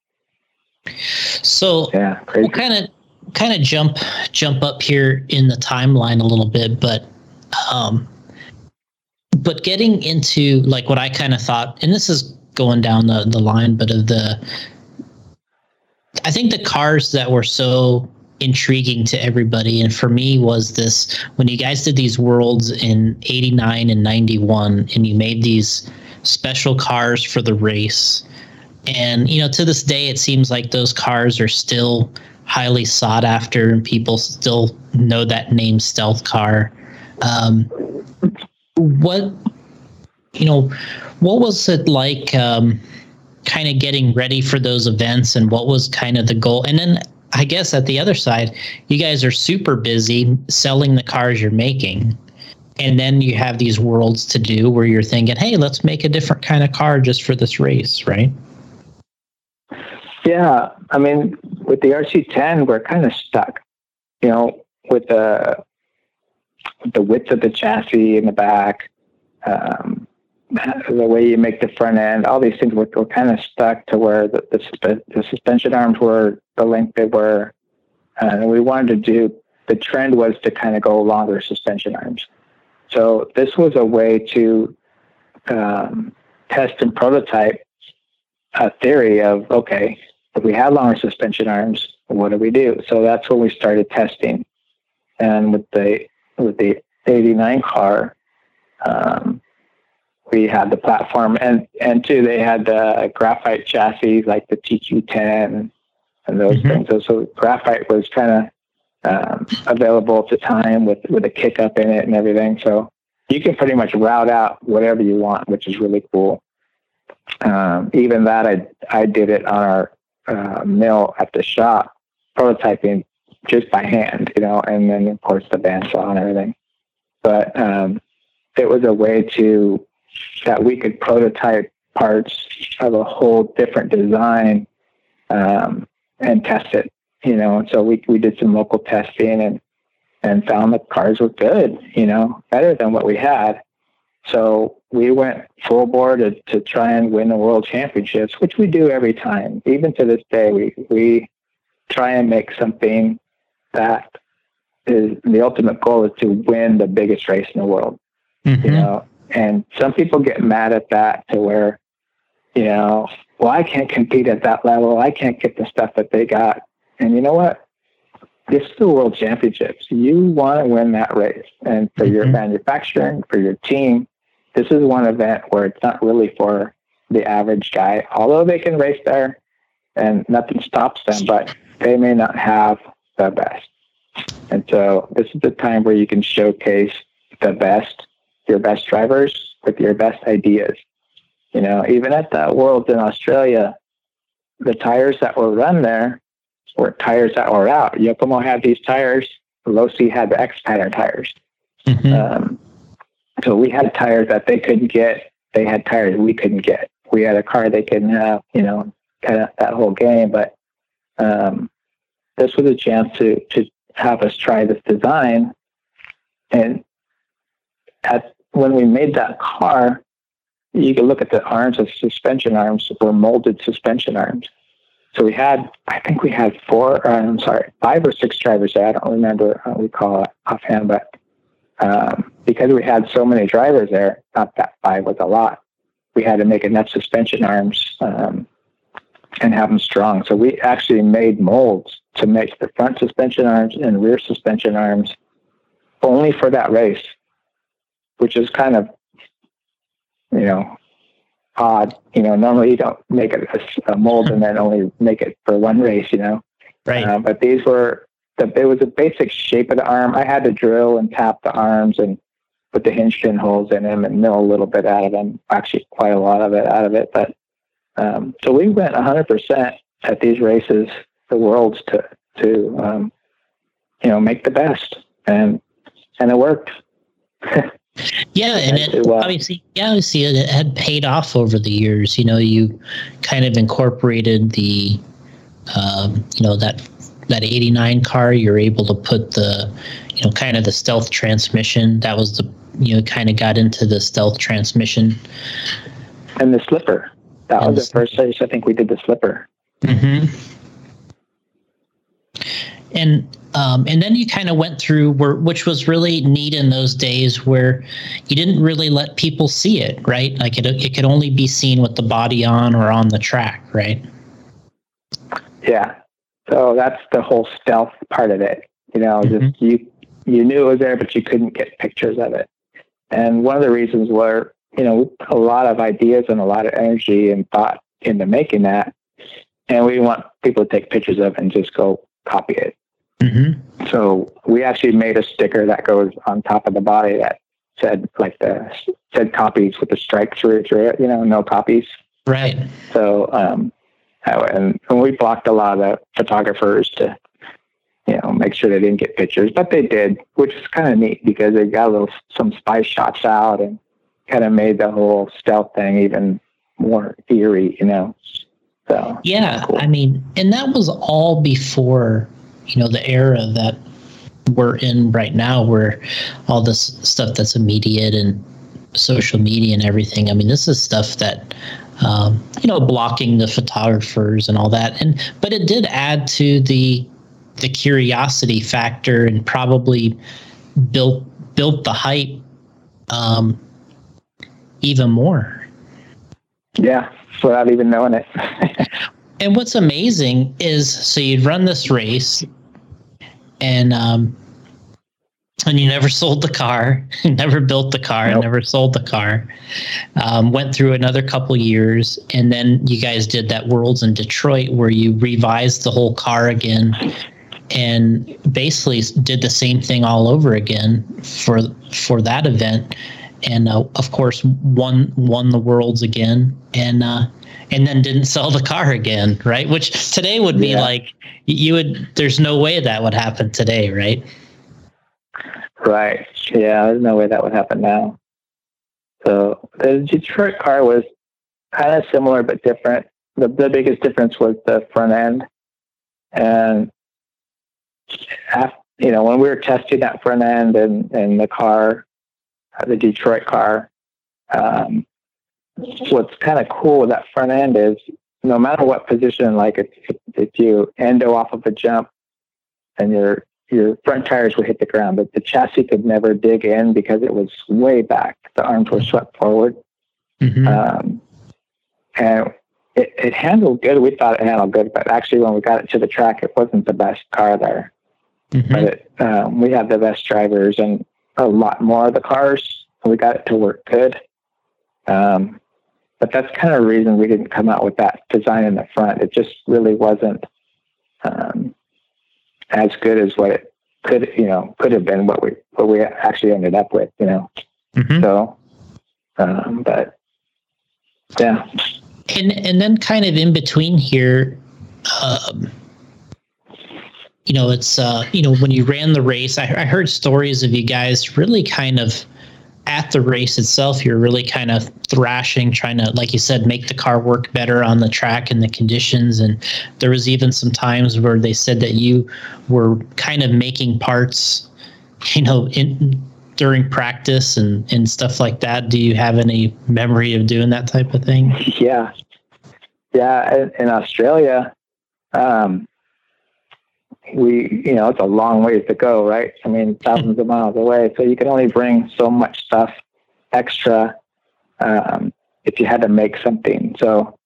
So Yeah, crazy. we'll kind of kind of jump jump up here in the timeline a little bit, but um, but getting into like what I kind of thought, and this is going down the the line, but of the, I think the cars that were so intriguing to everybody, and for me was this when you guys did these worlds in '89 and '91, and you made these special cars for the race. And you know, to this day, it seems like those cars are still highly sought after, and people still know that name, stealth car. Um, what you know, what was it like? Um, kind of getting ready for those events, and what was kind of the goal? And then I guess at the other side, you guys are super busy selling the cars you're making. And then you have these worlds to do where you're thinking, hey, let's make a different kind of car just for this race, right? Yeah, I mean, with the RC10, we're kind of stuck, you know, with the the width of the chassis in the back, um, the way you make the front end, all these things. We're, we're kind of stuck to where the, the, suspe- the suspension arms were the length they were, and we wanted to do. The trend was to kind of go longer suspension arms. So this was a way to um, test and prototype a theory of okay, if we had longer suspension arms, what do we do? So that's when we started testing. And with the with the '89 car, um, we had the platform, and and two, they had the graphite chassis like the TQ10 and those Mhm. things. So, so graphite was kind of um, available at the time with with a kick up in it and everything. So you can pretty much route out whatever you want, which is really cool. Um, even that, I I did it on our uh, mill at the shop, prototyping just by hand, you know, and then of course the bandsaw and everything. But um, it was a way to that we could prototype parts of a whole different design um, and test it, you know. And so we we did some local testing and and found the cars were good, you know, better than what we had. So we went full board to, to try and win the world championships, which we do every time. Even to this day, we we try and make something that is the ultimate goal is to win the biggest race in the world. Mm-hmm. You know, and some people get mad at that to where, you know, well, I can't compete at that level. I can't get the stuff that they got. And you know what? This is the world championships. You want to win that race. And for your Mhm. manufacturing, for your team, this is one event where it's not really for the average guy, although they can race there and nothing stops them, but they may not have the best. And so this is the time where you can showcase the best, your best drivers with your best ideas. You know, even at the world in Australia, the tires that were run there were tires that were out. Yokomo had these tires, Losi had the X pattern tires. Mhm. Um, so we had tires that they couldn't get. They had tires we couldn't get. We had a car they couldn't have. You know, kind of that whole game. But um, this was a chance to to have us try this design. And at when we made that car, you can look at the arms. The suspension arms were molded suspension arms. So we had, I think we had four. Uh, I'm sorry, five or six drivers. I don't remember. Uh, we call it offhand, but um, because we had so many drivers there, not that five was a lot. We had to make enough suspension arms um, and have them strong. So we actually made molds to make the front suspension arms and rear suspension arms only for that race, which is kind of, you know, odd. You know, normally you don't make a, a mold and then only make it for one race. You know, Right. uh, but these were the it was a basic shape of the arm. I had to drill and tap the arms and put the hinge pin holes in them and mill a little bit out of them. Actually, quite a lot of it out of it. But um, so we went 100 percent at these races, the worlds to to um, you know make the best, and and it worked. Yeah, and it, it obviously, yeah, obviously it had paid off over the years. You know, you kind of incorporated the, um, you know, that that '89 car. You're able to put the, you know, kind of the stealth transmission. That was the, you know, kind of got into the stealth transmission. and the slipper. That And was the first race. I think we did the slipper. Mm-hmm. And um, and then you kind of went through where, which was really neat in those days, where you didn't really let people see it, right? Like it, it could only be seen with the body on or on the track, right? Yeah. So that's the whole stealth part of it. You know, just you you knew it was there, but you couldn't get pictures of it. And one of the reasons were, you know, a lot of ideas and a lot of energy and thought into making that, and we want people to take pictures of it and just go copy it. Mm-hmm. So we actually made a sticker that goes on top of the body that said like the said copies with the strike through through it. You know, no copies. Right. So, um, and, and we blocked a lot of photographers to, you know, make sure they didn't get pictures, but they did, which is kind of neat because they got a little some spy shots out and kind of made the whole stealth thing even more eerie, you know. So Yeah, Cool. I mean, and that was all before, you know, the era that we're in right now, where all this stuff that's immediate and social media and everything. I mean, this is stuff that, um, you know, blocking the photographers and all that. And but it did add to the the curiosity factor and probably built built the hype um, even more. yeah, without even knowing it. And what's amazing is so you'd run this race and um and you never sold the car, never built the car, Nope. never sold the car. Um, went through another couple years, and then you guys did that Worlds in Detroit where you revised the whole car again, and basically did the same thing all over again for for that event, and uh, of course won won the worlds again, and uh, and then didn't sell the car again, right? Which today would be Yeah. like you would. There's no way that would happen today, right? Right. Yeah, there's no way that would happen now. So the Detroit car was kind of similar but different. The the biggest difference was the front end, and after, you know when we were testing that front end and and the car, uh, the Detroit car, um, what's kind of cool with that front end is no matter what position, like if if, you endo off of a jump and you're your front tires would hit the ground, but the chassis could never dig in because it was way back. The arms were swept forward. Mhm. Um, and it, it handled good. We thought it handled good, but actually, when we got it to the track, it wasn't the best car there. Mhm. But it, um, we had the best drivers and a lot more of the cars. We got it to work good. Um, but that's kind of the reason we didn't come out with that design in the front. It just really wasn't um, as good as what it could, you know, could have been. What we what we actually ended up with, you know. Mhm. So, um, but yeah, and and then kind of in between here um you know it's uh you know when you ran the race I, I heard stories of you guys really kind of at the race itself you're really kind of thrashing trying to like you said make the car work better on the track and the conditions. And there was even some times where they said that you were kind of making parts you know in during practice and and stuff like that. Do you have any memory of doing that type of thing? Yeah, yeah. In, in Australia, um, we you know it's a long ways to go, right? I mean, thousands of miles away, so you can only bring so much stuff extra um, if you had to make something. So,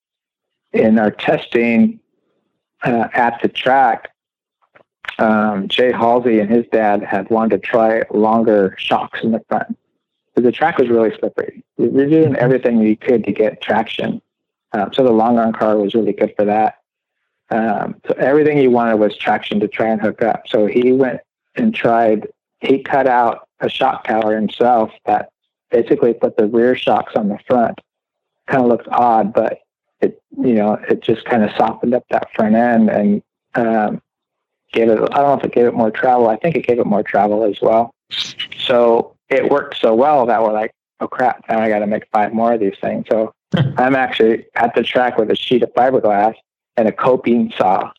in our testing uh, at the track, um, Jay Halsey and his dad had wanted to try longer shocks in the front. Because the track was really slippery. We were doing everything we could to get traction. Um, so the long arm car was really good for that. Um, so everything he wanted was traction to try and hook up. So he went and tried, he cut out a shock tower himself that basically put the rear shocks on the front. Kind of looked odd, but it, you know, it just kind of softened up that front end and um, gave it, I don't know if it gave it more travel. I think it gave it more travel as well. So it worked so well that we're like, oh crap, now I got to make five more of these things. So I'm actually at the track with a sheet of fiberglass and a coping saw.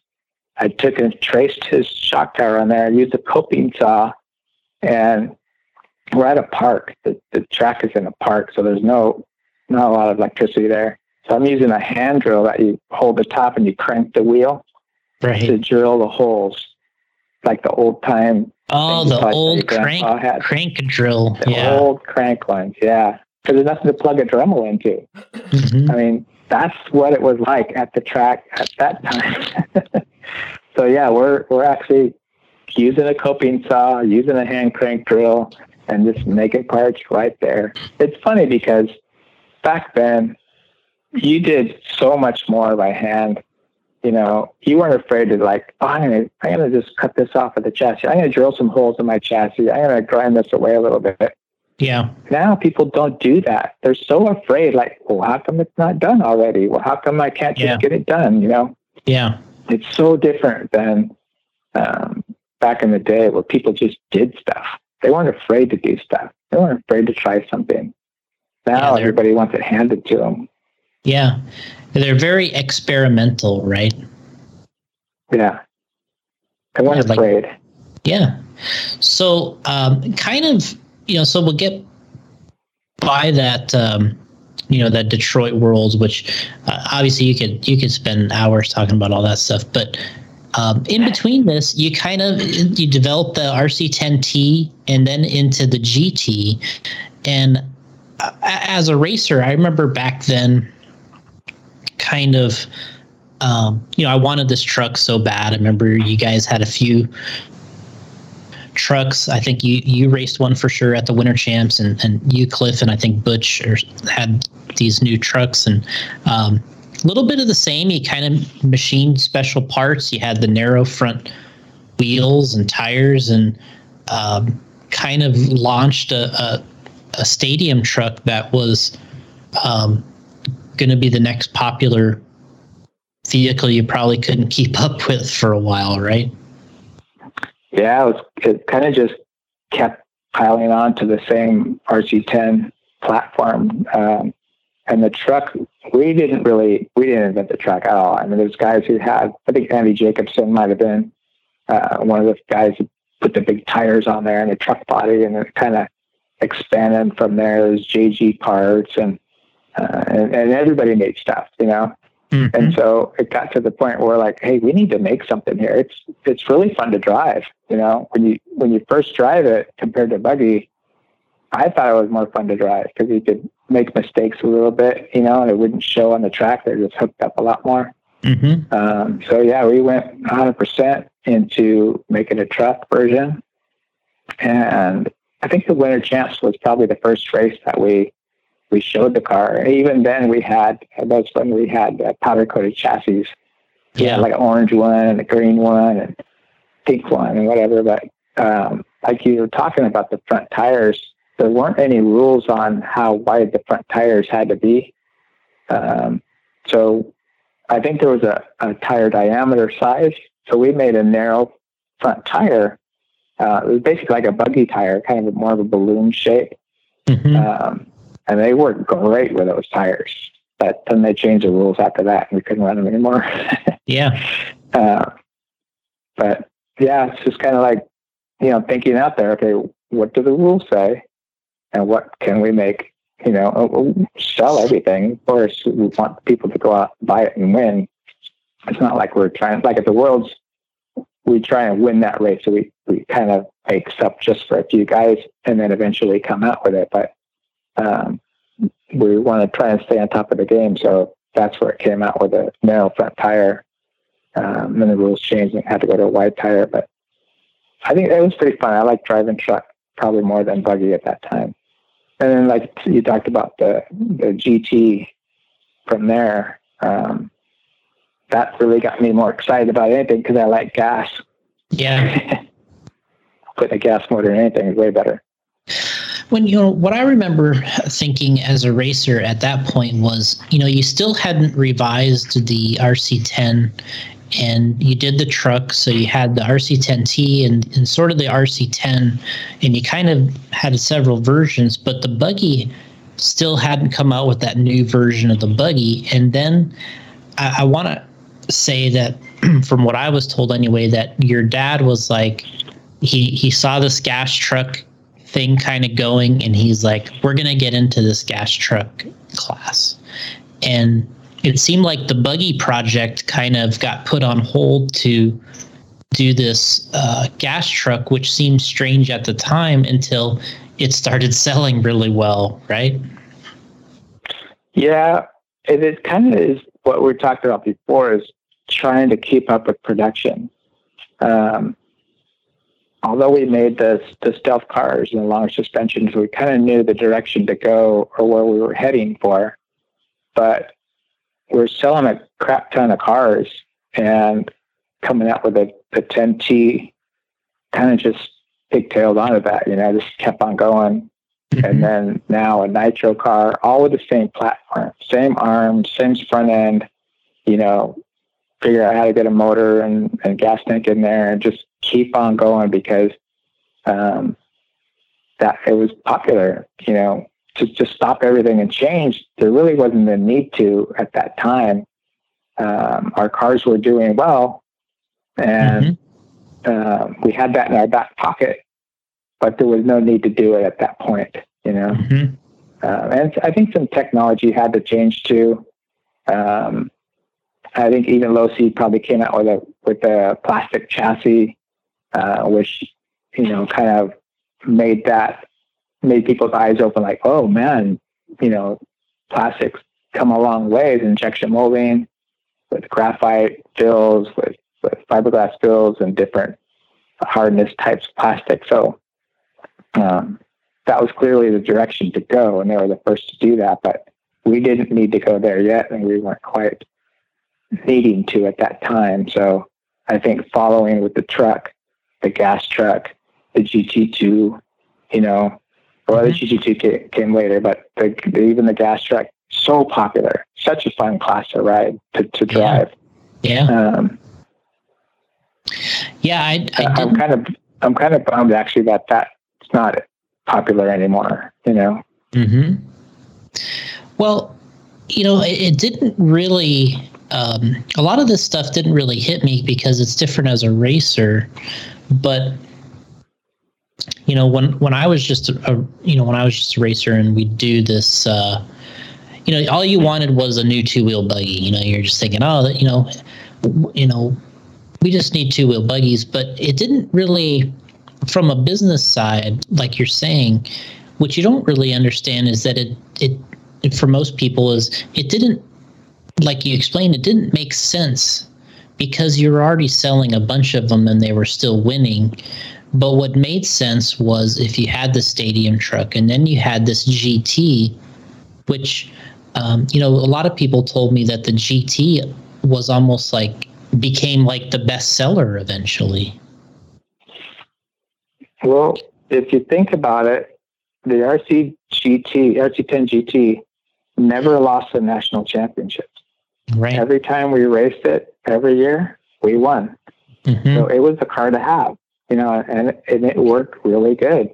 I took and traced his shock tower on there, I used a coping saw, and we're at a park. The, the track is in a park, so there's no not a lot of electricity there. So I'm using a hand drill that you hold the top and you crank the wheel to drill the holes, like the old time oh the like that your old crank had. crank drill the yeah old crank ones. Yeah, because there's nothing to plug a Dremel into. Mhm. I mean, that's what it was like at the track at that time. so yeah, we're we're actually using a coping saw, using a hand crank drill, and just making parts right there. It's funny because back then you did so much more by hand. You know, you weren't afraid to like, oh, I'm gonna, I'm gonna just cut this off of the chassis. I'm gonna drill some holes in my chassis. I'm gonna grind this away a little bit yeah now people don't do that. They're so afraid, like, well, how come it's not done already? Well, how come I can't just Yeah. get it done? You know, yeah it's so different than um, back in the day where people just did stuff. They weren't afraid to do stuff. They weren't afraid to try something. Now they're- everybody wants it handed to them. yeah they're very experimental right Yeah. They weren't Yeah, like- afraid. Yeah. So, um, kind of, you know, so we'll get by that, um, you know, that Detroit world, which uh, obviously you could you could spend hours talking about all that stuff, but um, in between this, you kind of you develop the RC10T and then into the GT, and uh, as a racer, I remember back then, kind of. Um, you know, I wanted this truck so bad. I remember you guys had a few trucks. I think you you raced one for sure at the Winter Champs, and and you Cliff and I think Butch are, had these new trucks, and um, a little bit of the same. You kind of machined special parts. You had the narrow front wheels and tires and um, kind of launched a, a, a, stadium truck that was um, going to be the next popular vehicle you probably couldn't keep up with for a while, right? Yeah, it, it kind of just kept piling on to the same RC10 platform. Um, and the truck, we didn't really, we didn't invent the truck at all. I mean, there's guys who had, I think Andy Jacobson might have been uh, one of the guys who put the big tires on there and the truck body, and it kind of expanded from there. There's JG parts, and, uh, and and everybody made stuff, you know. Mm-hmm. And so it got to the point where like, hey, we need to make something here. It's it's really fun to drive. You know, when you when you first drive it compared to buggy, I thought it was more fun to drive because you could make mistakes a little bit, you know, and it wouldn't show on the track. They're just hooked up a lot more. Mm-hmm. Um, so yeah, we went 100% into making a truck version, and I think the Winter Champs was probably the first race that we we showed the car. Even then, we had that's when we had uh, powder coated chassis. Yeah, like an orange one and a green one and pink one and whatever. But um, like you were talking about the front tires, there weren't any rules on how wide the front tires had to be. Um, so I think there was a, a tire diameter size. So we made a narrow front tire. Uh, it was basically like a buggy tire, kind of more of a balloon shape. Mm-hmm. Um, and they worked great with those tires. But then they changed the rules after that, and we couldn't run them anymore. yeah. Uh, but yeah, it's just kind of like you know thinking out there. Okay, what do the rules say, and what can we make? You know, uh, sell everything. Of course, we want people to go out and buy it and win. It's not like we're trying. Like at the world's, we try and win that race. So we we kind of make stuff just for a few guys, and then eventually come out with it. But um, we want to try and stay on top of the game. So that's where it came out with a narrow front tire. Um, and the rules changed and had to go to a wide tire. But I think it was pretty fun. I like driving truck probably more than buggy at that time. And then, like you talked about the the GT from there, um, that really got me more excited about anything because I like gas. Yeah, putting a gas motor in anything is way better when you know what I remember thinking as a racer at that point was, you know, you still hadn't revised the RC10 and you did the truck, so you had the RC10T and, and sort of the RC10, and you kind of had several versions, but the buggy still hadn't come out with that new version of the buggy. And then I, I want to say that, from what I was told anyway, that your dad was like, he he saw this gas truck thing kind of going and he's like we're going to get into this gas truck class. And it seemed like the buggy project kind of got put on hold to do this uh, gas truck which seemed strange at the time until it started selling really well right? Yeah it, it kind of is what we talked about before is trying to keep up with production. Um, although we made the, the stealth cars and the long suspensions, we kind of knew the direction to go or where we were heading for. But we're selling a crap ton of cars and coming out with a, a 10T kind of just pigtailed onto that, you know, just kept on going. Mm-hmm. And then now a nitro car, all with the same platform, same arms, same front end, you know, figure out how to get a motor and, and gas tank in there and just keep on going because um, that it was popular, you know, to just stop everything and change. There really wasn't a need to at that time. Um, our cars were doing well, and mm-hmm. uh, we had that in our back pocket, but there was no need to do it at that point, you know. Mm-hmm. Uh, and I think some technology had to change too. Um, I think even Losi probably came out with a with a plastic chassis uh, which you know kind of made that made people's eyes open, like, oh man, you know, plastics come a long ways. Injection molding with graphite fills, with, with fiberglass fills, and different hardness types of plastic. So um, that was clearly the direction to go, and they were the first to do that. But we didn't need to go there yet, and we weren't quite needing to at that time. So I think following with the truck the gas truck, the GT2, you know, well, the GT2 came, came later, but the, the, even the gas truck, so popular, such a fun class to ride, to, to drive. Yeah. Um, yeah, I, I I'm kind of, I'm kind of bummed actually that that's not popular anymore, you know? hmm Well, you know, it, it didn't really. Um, a lot of this stuff didn't really hit me because it's different as a racer. But you know, when when I was just a, you know when I was just a racer and we do this, uh, you know, all you wanted was a new two wheel buggy. You know, you're just thinking, oh, that you know, you know, we just need two wheel buggies. But it didn't really, from a business side, like you're saying, what you don't really understand is that it it, it for most people is it didn't like you explained it didn't make sense because you're already selling a bunch of them and they were still winning. But what made sense was if you had the stadium truck and then you had this GT which um, you know a lot of people told me that the GT was almost like became like the best seller eventually. Well, if you think about it, the RC GT, RC10 GT never lost a national championship. right. Every time we raced it, every year, we won. Mhm. So it was a car to have, you know, and, and it worked really good.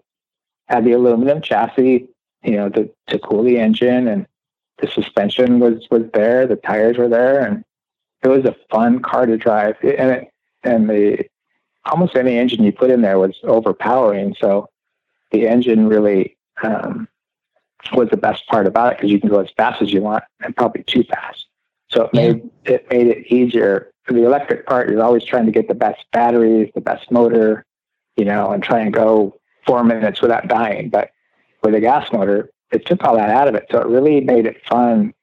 Had the aluminum chassis, you know, to, to cool the engine and the suspension was, was there, the tires were there, and it was a fun car to drive. And it, and the almost any engine you put in there was overpowering. So the engine really um, was the best part about it because you can go as fast as you want and probably too fast. So it Yeah. made it made it easier. The electric part is always trying to get the best batteries, the best motor, you know, and try and go four minutes without dying. But with a gas motor, it took all that out of it. So it really made it fun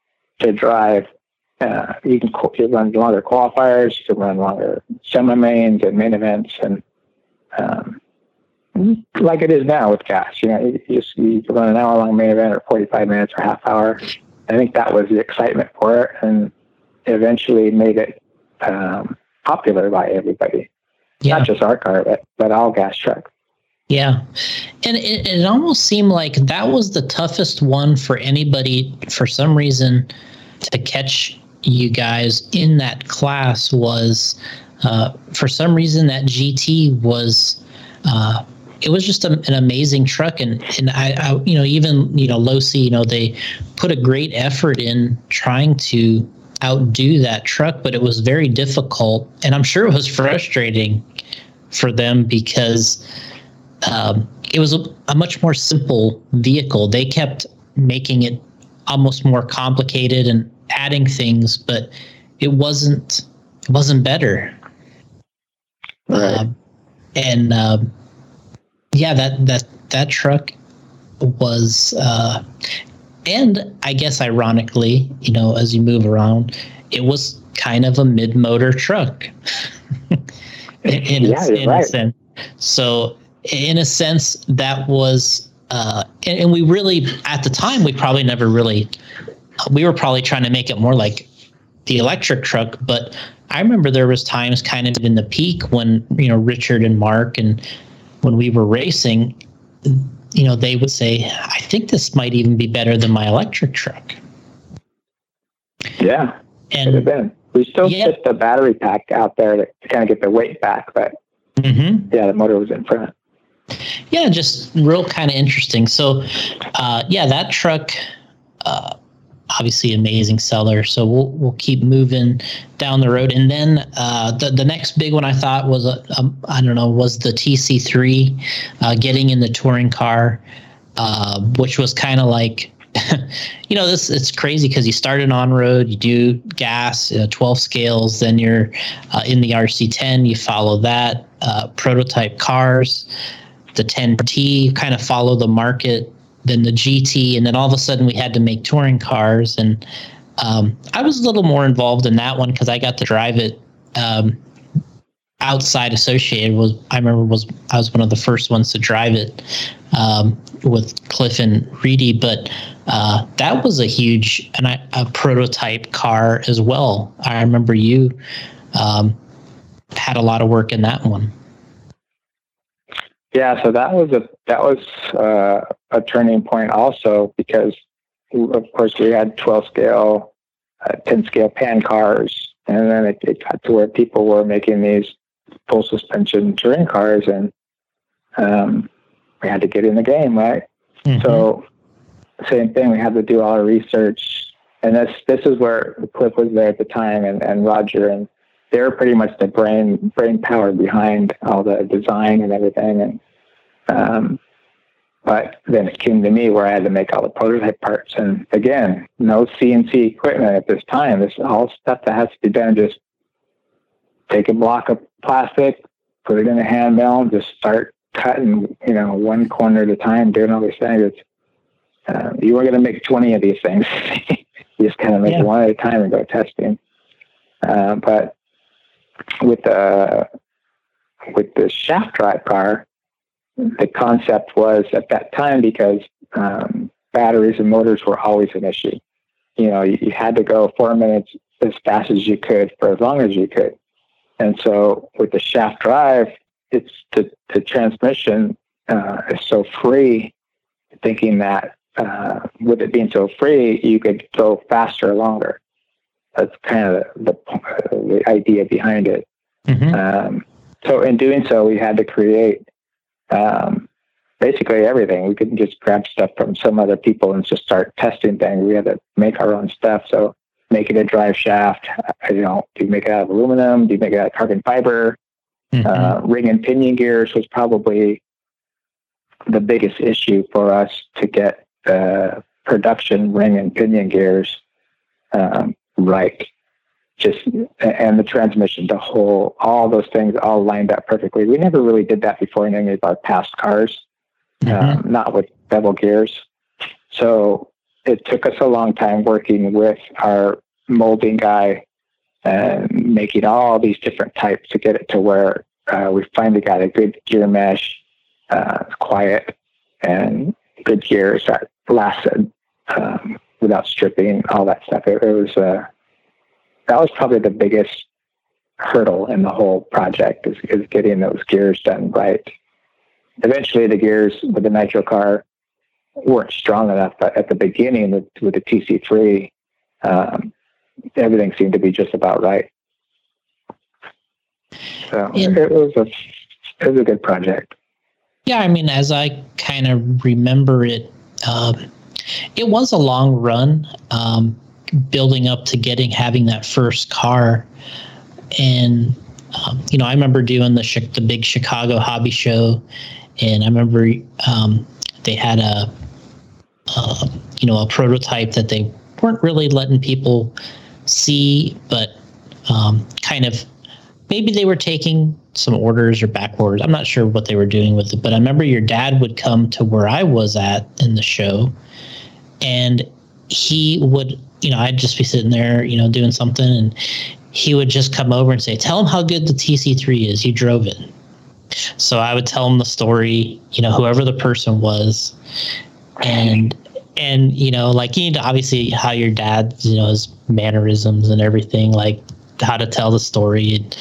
to drive. Uh, you can you run longer qualifiers, you can run longer semi mains and main events, and um, like it is now with gas. You know, you, you just you can run an hour long main event or forty five minutes or half hour. I think that was the excitement for it, and eventually made it um, popular by everybody. yeah Not just our car, but, but all gas trucks. Yeah. And it, it almost seemed like that was the toughest one for anybody for some reason to catch you guys in that class was uh, for some reason that GT was uh, it was just a, an amazing truck and and I, I you know even you know Losi you know they put a great effort in trying to outdo that truck but it was very difficult and I'm sure it was frustrating for them because um, it was a, a much more simple vehicle. They kept making it almost more complicated and adding things, but it wasn't it wasn't better. Right. Um, and um, yeah, that that that truck was, uh, and I guess ironically, you know, as you move around, it was kind of a mid-motor truck. in, in, Yeah, a, a right. sense. So, in a sense, that was, uh, and, and we really, at the time, we probably never really, we were probably trying to make it more like the electric truck. But I remember there was times kind of in the peak when you know Richard and Mark and when we were racing, you know, they would say, "I think this might even be better than my electric truck." Yeah, could have And been. We still Yeah. put the battery pack out there to, to kind of get the weight back, but Mhm. yeah, the motor was in front. yeah, just real kind of interesting. So, uh, yeah, that truck, uh, obviously amazing seller. So we'll we'll keep moving down the road, and then uh, the the next big one I thought was a, um, I don't know was the TC3, uh, getting in the touring car, uh, which was kind of like. you know this it's crazy because you start an on road you do gas uh, 12 scales then you're uh, in the rc10 you follow that uh, prototype cars the 10T, kind of follow the market, then the GT, and then all of a sudden we had to make touring cars. And um, I was a little more involved in that one because I got to drive it um, outside associated. Was I remember was I was one of the first ones to drive it um, with Cliff and Reedy, but uh, that was a huge and I, a prototype car as well. I remember you um, had a lot of work in that one. Yeah, so that was a that was uh, a turning point also because of course we had 12 scale, uh, 10 scale pan cars, and then it, it got to where people were making these full suspension touring cars, and um, we had to get in the game, right? Mhm. So same thing. We had to do all our research, and this this is where Cliff was there at the time, and, and Roger, and they were pretty much the brain brain power behind all the design and everything. And um, but then it came to me where I had to make all the prototype parts, and again, no CNC equipment at this time. This is all stuff that has to be done. Just take a block of plastic, put it in a hand mill, and just start cutting, you know, one corner at a time, doing all these things. It's uh, you weren't going to make 20 of these things. you just kind of make Yeah. one at a time and go testing. Uh, but with the with the shaft drive car, the concept was at that time because um, batteries and motors were always an issue. You know, you, you had to go four minutes as fast as you could for as long as you could. And so with the shaft drive, it's the, the transmission uh, is so free, thinking that uh, with it being so free, you could go faster longer. That's kind of the, the, the idea behind it. Mhm. Um, so in doing so, we had to create um, basically everything. We couldn't just grab stuff from some other people and just start testing things. We had to make our own stuff. So making a drive shaft, uh, you know, do you make it out of aluminum? Do you make it out of carbon fiber? Mhm. Uh, ring and pinion gears was probably the biggest issue for us to get the production ring and pinion gears um, right. Just and the transmission, the whole, all those things all lined up perfectly. We never really did that before in any of our past cars, Mhm. um, not with bevel gears. So it took us a long time working with our molding guy and making all these different types to get it to where uh, we finally got a good gear mesh, uh, quiet, and good gears that lasted um, without stripping, all that stuff. It, it was uh, that was probably the biggest hurdle in the whole project is, is getting those gears done right. Eventually, the gears with the nitro car weren't strong enough, but at the beginning with, with the TC3, um, everything seemed to be just about right. So And- it was a it was a good project. Yeah, I mean, as I kind of remember it, um, it was a long run um, building up to getting having that first car, and um, you know, I remember doing the the big Chicago hobby show, and I remember um, they had a, you know, a prototype that they weren't really letting people see, but um, kind of maybe they were taking some orders or back orders. I'm not sure what they were doing with it, but I remember your dad would come to where I was at in the show and he would, you know, I'd just be sitting there, you know, doing something and he would just come over and say, Tell him how good the TC3 is. You drove it. So I would tell him the story, you know, whoever the person was. And, and, you know, like, you need to obviously how your dad, you know, his mannerisms and everything, like, how to tell the story and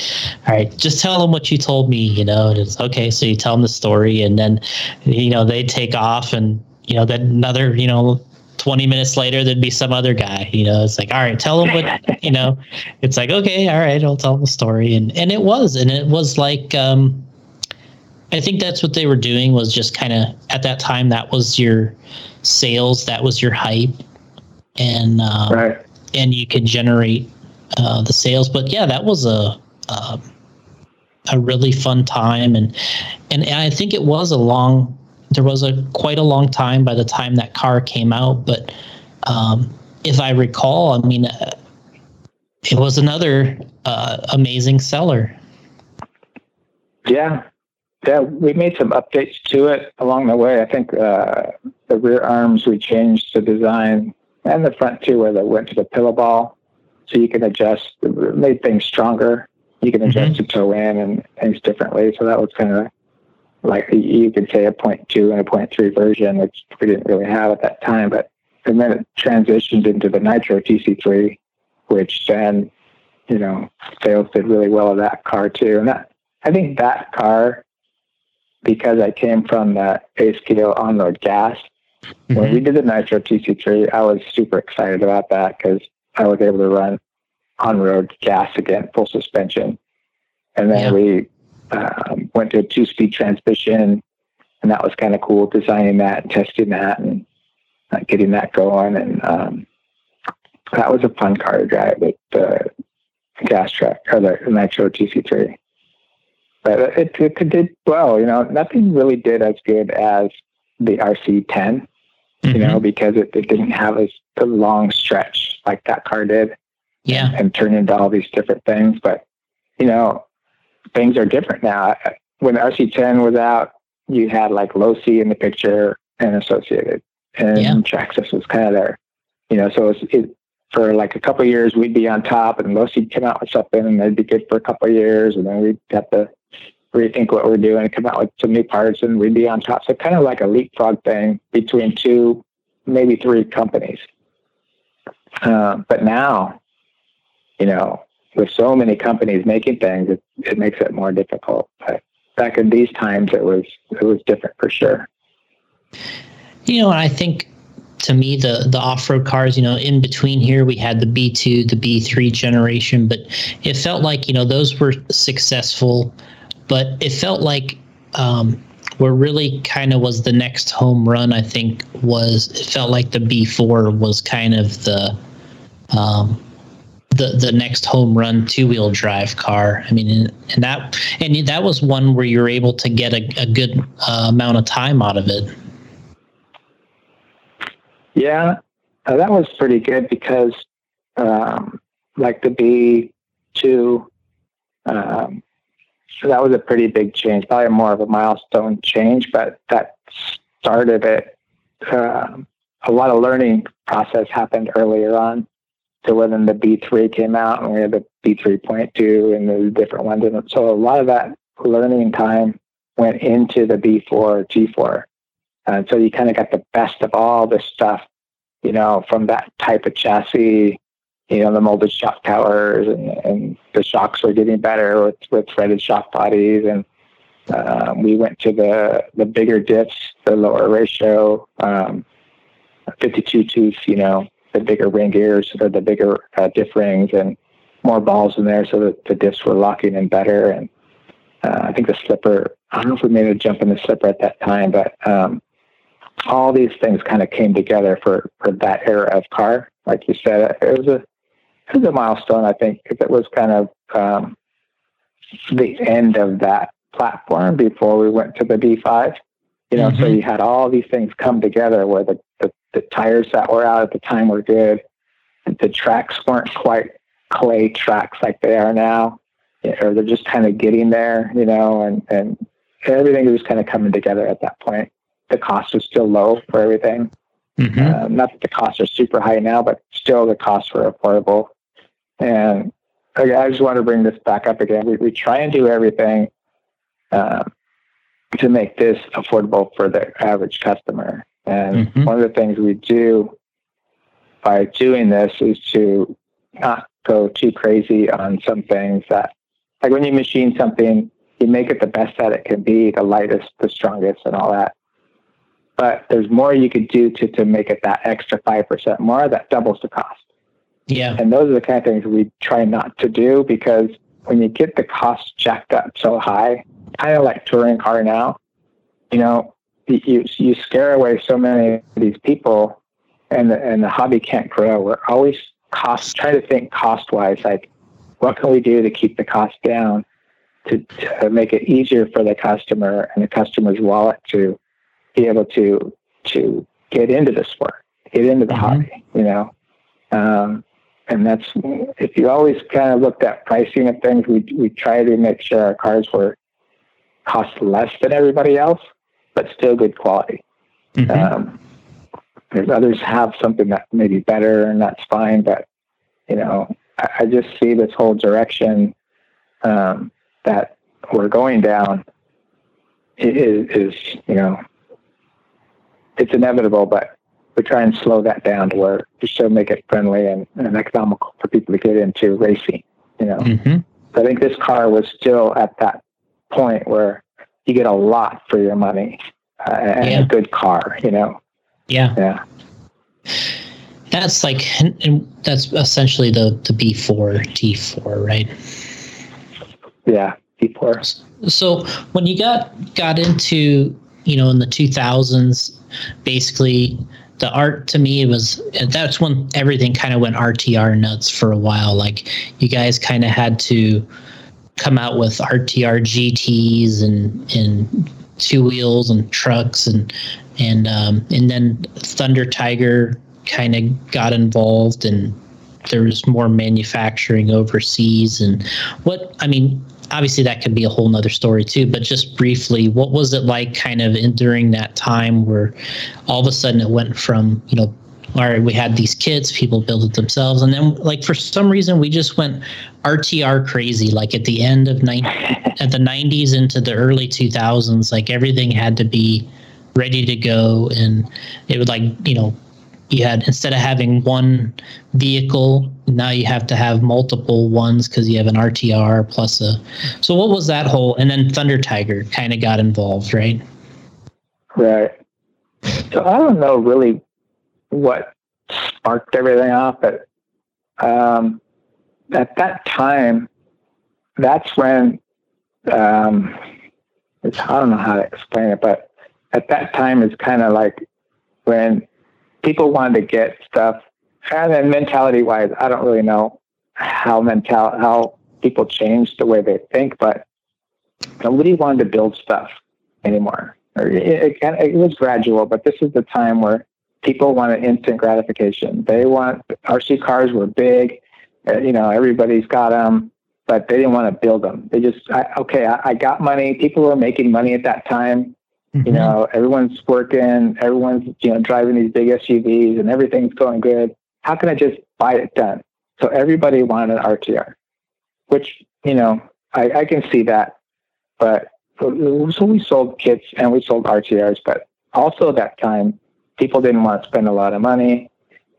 all right just tell them what you told me you know and it's okay so you tell them the story and then you know they take off and you know then another you know 20 minutes later there'd be some other guy you know it's like all right tell them what you know it's like okay all right i'll tell them the story and and it was and it was like um i think that's what they were doing was just kind of at that time that was your sales that was your hype and um, Right. and you could generate uh, the sales. But yeah, that was a um a really fun time, and and I think it was a long. There was a quite a long time by the time that car came out, but um, if I recall, I mean, uh, it was another uh, amazing seller. Yeah. Yeah, we made some updates to it along the way. I think uh, the rear arms we changed the design and the front too, where they went to the pillow ball, so you can adjust. Made things stronger. You can adjust the toe in and things differently. So that was kind of like you could say a point 0.2 and a point 0.3 version, which we didn't really have at that time. But and then it transitioned into the Nitro TC3, which then you know sales did really well of that car too. And that I think that car because I came from the A scale on-road gas. Mm-hmm. When we did the Nitro TC3, I was super excited about that because I was able to run on-road gas again, full suspension. And then yeah. we um, went to a two-speed transmission, and that was kind of cool, designing that and testing that and uh, getting that going. And um, that was a fun car to drive with the gas truck or the Nitro TC3. But it, it, did well, you know, nothing really did as good as the RC10, mm-hmm. you know, because it, it didn't have as a long stretch like that car did. Yeah. And, and turn into all these different things. But, you know, things are different now. When the RC10 was out, you had like Losi in the picture and Associated, and yeah. Traxxas was kind of there. You know, so it's, it, for like a couple years, we'd be on top, and Losi come out with something, and they'd be good for a couple years, and then we'd have to rethink what we're doing, come out with some new parts, and we'd be on top. So kind of like a leapfrog thing between two, maybe three companies. Uh, but now, you know, with so many companies making things, it, it makes it more difficult. But back in these times, it was it was different for sure. You know, and I think to me the the off-road cars you know in between here we had the b2 the b3 generation but it felt like you know those were successful but it felt like um, where really kind of was the next home run i think was it felt like the b4 was kind of the um, the the next home run two wheel drive car. I mean, and, that and that was one where you're able to get a, a good uh, amount of time out of it. Yeah, uh, that was pretty good because, um, like the B two, um, so that was a pretty big change, probably more of a milestone change, but that started it. Um, a lot of learning process happened earlier on to when the B3 came out and we had the B3.2 and the different ones. And so a lot of that learning time went into the B4, T4. And so you kind of got the best of all this stuff, you know, from that type of chassis, you know, the molded shock towers and, and the shocks were getting better with, with threaded shock bodies. And um, we went to the, the bigger diffs, the lower ratio, um, 52 tooth, you know, the bigger ring gears or the bigger uh, diff rings and more balls in there so that the diffs were locking in better. And uh, I think the slipper, I don't know if we made a jump in the slipper at that time, but um, all these things kind of came together for, for that era of car. Like you said, it was a, it was a milestone, I think, because it was kind of um, the end of that platform before we went to the B5. You know, mm-hmm. so you had all these things come together where the, the, the tires that were out at the time were good. The tracks weren't quite clay tracks like they are now, or they're just kind of getting there, you know, and, and everything was kind of coming together at that point. The cost was still low for everything. Mm-hmm. Uh, not that the costs are super high now, but still the costs were affordable. And I just want to bring this back up again. We, we try and do everything um, to make this affordable for the average customer. And mm-hmm. one of the things we do by doing this is to not go too crazy on some things that, like when you machine something, you make it the best that it can be, the lightest, the strongest, and all that. But there's more you could do to, to make it that extra 5% more that doubles the cost. Yeah. And those are the kind of things we try not to do because when you get the cost jacked up so high, kind of like touring car now. You know, you you scare away so many of these people, and the, and the hobby can't grow. We're always cost trying to think cost wise, like what can we do to keep the cost down, to, to make it easier for the customer and the customer's wallet to be able to to get into the sport, get into the mm-hmm. hobby. You know, um, and that's if you always kind of looked at pricing of things, we we try to make sure our cars were cost less than everybody else, but still good quality. Mm-hmm. Um, there's others have something that may be better, and that's fine. But you know, I, I just see this whole direction um, that we're going down is, is, you know, it's inevitable, but we try and slow that down to where we still make it friendly and, and economical for people to get into racing. You know, mm-hmm. I think this car was still at that point where you get a lot for your money uh, and Yeah. a good car. You know, Yeah. yeah, That's like that's essentially the the B4 T4, right? yeah. Before, So when you got got into you know in the 2000s, basically the art to me was that's when everything kind of went RTR nuts for a while. Like you guys kind of had to come out with RTR GTS and and two wheels and trucks and and um, and then Thunder Tiger kind of got involved and there was more manufacturing overseas and what I mean obviously that could be a whole nother story too but just briefly what was it like kind of in, during that time where all of a sudden it went from you know right we had these kits people built it themselves and then like for some reason we just went rtr crazy like at the end of nine at the 90s into the early 2000s like everything had to be ready to go and it would like you know you had instead of having one vehicle now you have to have multiple ones because you have an rtr plus a so what was that whole and then thunder tiger kind of got involved right right. So I don't know really what sparked everything off, but um, at that time, that's when um, it's, I don't know how to explain it, but at that time it's kind of like when people wanted to get stuff, and then mentality wise, I don't really know how mental how people changed the way they think, but nobody wanted to build stuff anymore. It, it, it was gradual, but this is the time where people wanted instant gratification. They want RC cars were big, uh, you know, everybody's got them, but they didn't want to build them. They just, I, okay, I, I got money. People were making money at that time. You know, everyone's working, everyone's you know driving these big SUVs, and everything's going good. How can I just buy it done? So everybody wanted an RTR, which you know I, I can see that, but so we sold kits and we sold RTRs, but also that time people didn't want to spend a lot of money.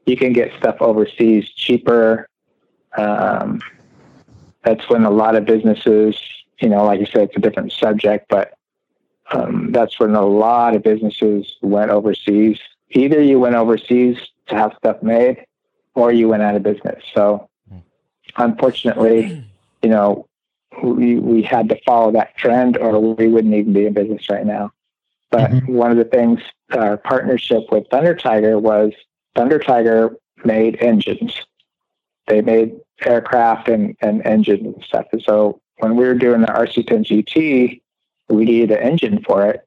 You can get stuff overseas cheaper. Um, that's when a lot of businesses, you know, like you said, it's a different subject, but um, that's when a lot of businesses went overseas. Either you went overseas to have stuff made, or you went out of business. So, unfortunately, you know, we we had to follow that trend, or we wouldn't even be in business right now. But Mhm. one of the things, our partnership with Thunder Tiger was Thunder Tiger made engines. They made aircraft and, and engines and stuff. And so when we were doing the RC10 GT, we needed an engine for it,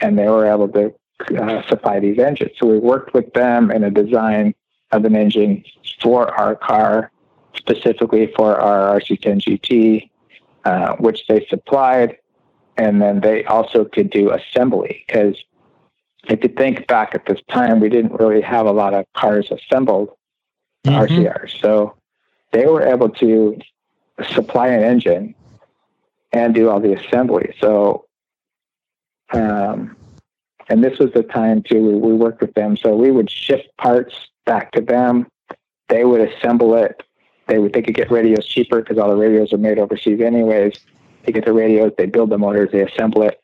and they were able to uh, supply these engines. So we worked with them in a design of an engine for our car, specifically for our RC10 GT, uh, which they supplied. And then they also could do assembly because if you think back at this time, we didn't really have a lot of cars assembled Mhm. RCRs. So they were able to supply an engine and do all the assembly. So, um, and this was the time too, we, we worked with them. So we would ship parts back to them. They would assemble it. They would, they could get radios cheaper because all the radios are made overseas anyways. They get the radios, they build the motors, they assemble it,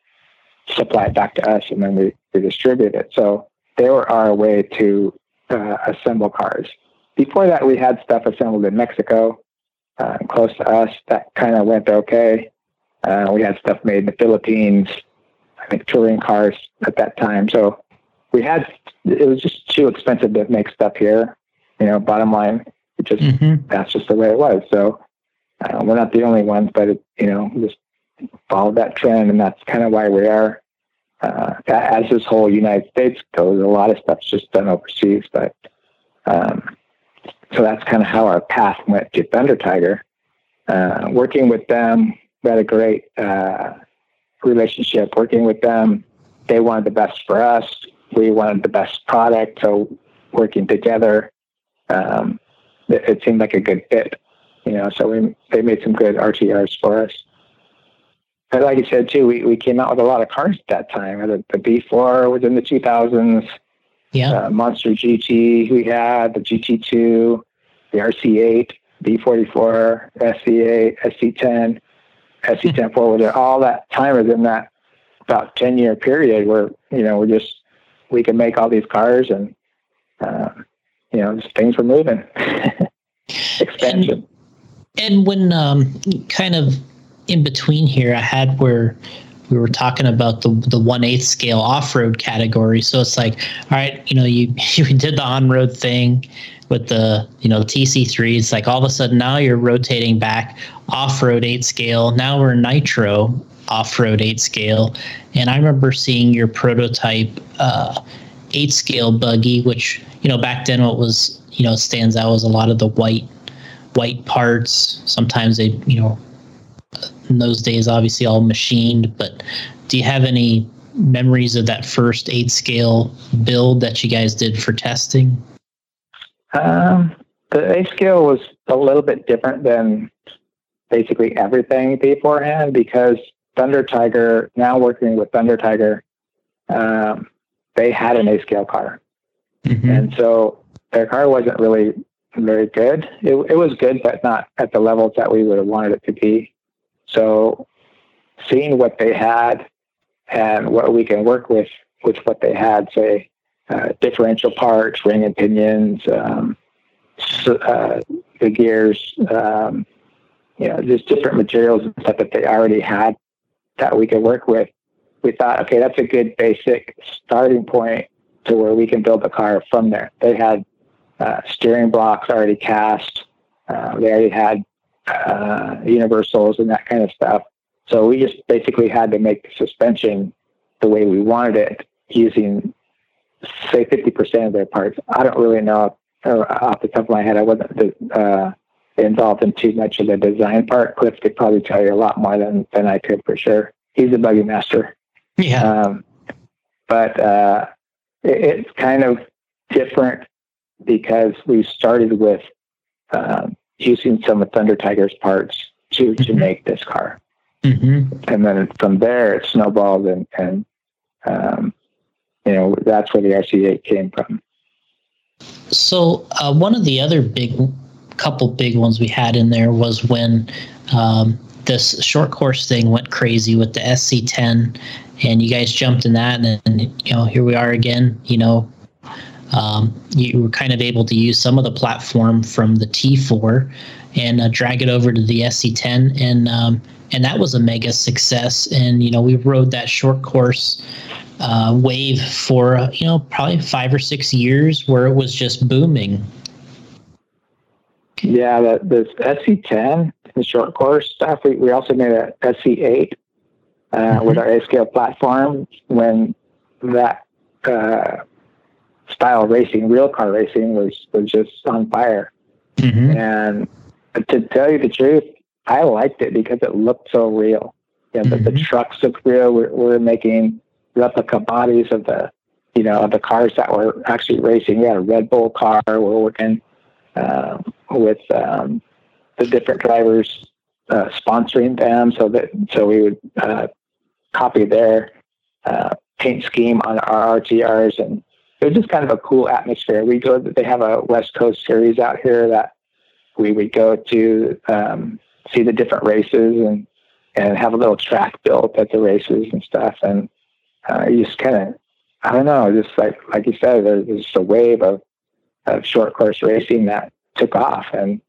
supply it back to us, and then we, we distribute it. So they were our way to uh, assemble cars. Before that, we had stuff assembled in Mexico, uh, close to us. That kind of went okay. Uh, we had stuff made in the Philippines. I think touring cars at that time. So we had. It was just too expensive to make stuff here. You know, bottom line, it just Mhm. that's just the way it was. So uh, we're not the only ones, but it, you know, just followed that trend, and that's kind of why we are. Uh, as this whole United States goes, a lot of stuff's just done overseas, but um, so that's kind of how our path went to Thunder Tiger. Uh, working with them, we had a great uh, relationship. Working with them, they wanted the best for us. We wanted the best product. So working together, um, it, it seemed like a good fit. You know, so we they made some good RTRs for us. And like you said too, we, we came out with a lot of cars at that time. The, the B4 was in the 2000s Yeah. uh, Monster GT we had, the GT2, the RC8, B44, SC8, SC10, SC10 four wheeler. All that time was in that about 10 year period where, you know, we're just, we could make all these cars and, uh, you know, just things were moving. Expansion. And, and when um, kind of in between here, I had where we were talking about the the one eighth scale off road category. So it's like, all right, you know, you you did the on road thing with the you know the TC3. It's like all of a sudden now you're rotating back off road eight scale. Now we're nitro off road eight scale, and I remember seeing your prototype uh, eight scale buggy, which you know back then what was you know stands out was a lot of the white white parts. Sometimes they you know in those days, obviously all machined. But do you have any memories of that first eight scale build that you guys did for testing? Um, the eight scale was a little bit different than basically everything beforehand because Thunder Tiger, now working with Thunder Tiger, um, they had an eight scale car. Mm-hmm. And so their car wasn't really very good. It, it was good, but not at the levels that we would have wanted it to be. So seeing what they had and what we can work with with what they had, say uh, differential parts, ring and pinions, um, uh, the gears, um, you know, just different materials and stuff that they already had that we could work with. We thought, okay, that's a good basic starting point to where we can build a car from there. They had uh, steering blocks already cast. Uh, they already had uh, universals and that kind of stuff. So we just basically had to make the suspension the way we wanted it using, say, 50% of their parts. I don't really know off the top of my head. I wasn't uh, involved in too much of the design part. Cliff could probably tell you a lot more than, than I could for sure. He's a buggy master. Yeah. Um, but uh, it, it's kind of different because we started with um, using some of Thunder Tiger's parts to to mm-hmm. make this car. Mm-hmm. And then from there, it snowballed, and and um, you know that's where the RC8 came from. So uh, one of the other big, couple big ones we had in there was when um, this short course thing went crazy with the SC10, and you guys jumped in that, and, and you know here we are again. You know, um, you were kind of able to use some of the platform from the T4 and uh, drag it over to the SC10, and um, and that was a mega success. And you know, we rode that short course uh, wave for uh, you know probably five or six years, where it was just booming. Yeah, the, the SC10, the short course stuff. We, we also made a SC8 uh, mm-hmm. with our A scale platform when that uh, style racing, real car racing, was was just on fire. Mm-hmm. And to tell you the truth, I liked it because it looked so real. Yeah, mm-hmm. the, the, trucks looked real. We're, we're making replica bodies of the, you know, of the cars that were actually racing. We had a Red Bull car. We're working uh, with um, the different drivers uh, sponsoring them, so that so we would uh, copy their uh, paint scheme on our RTRs and it was just kind of a cool atmosphere. We go, they have a West Coast series out here that we would go to um, see the different races and and have a little track built at the races and stuff. And uh, you just kind of, I don't know, just like like you said, there's just a wave of of short course racing that took off, and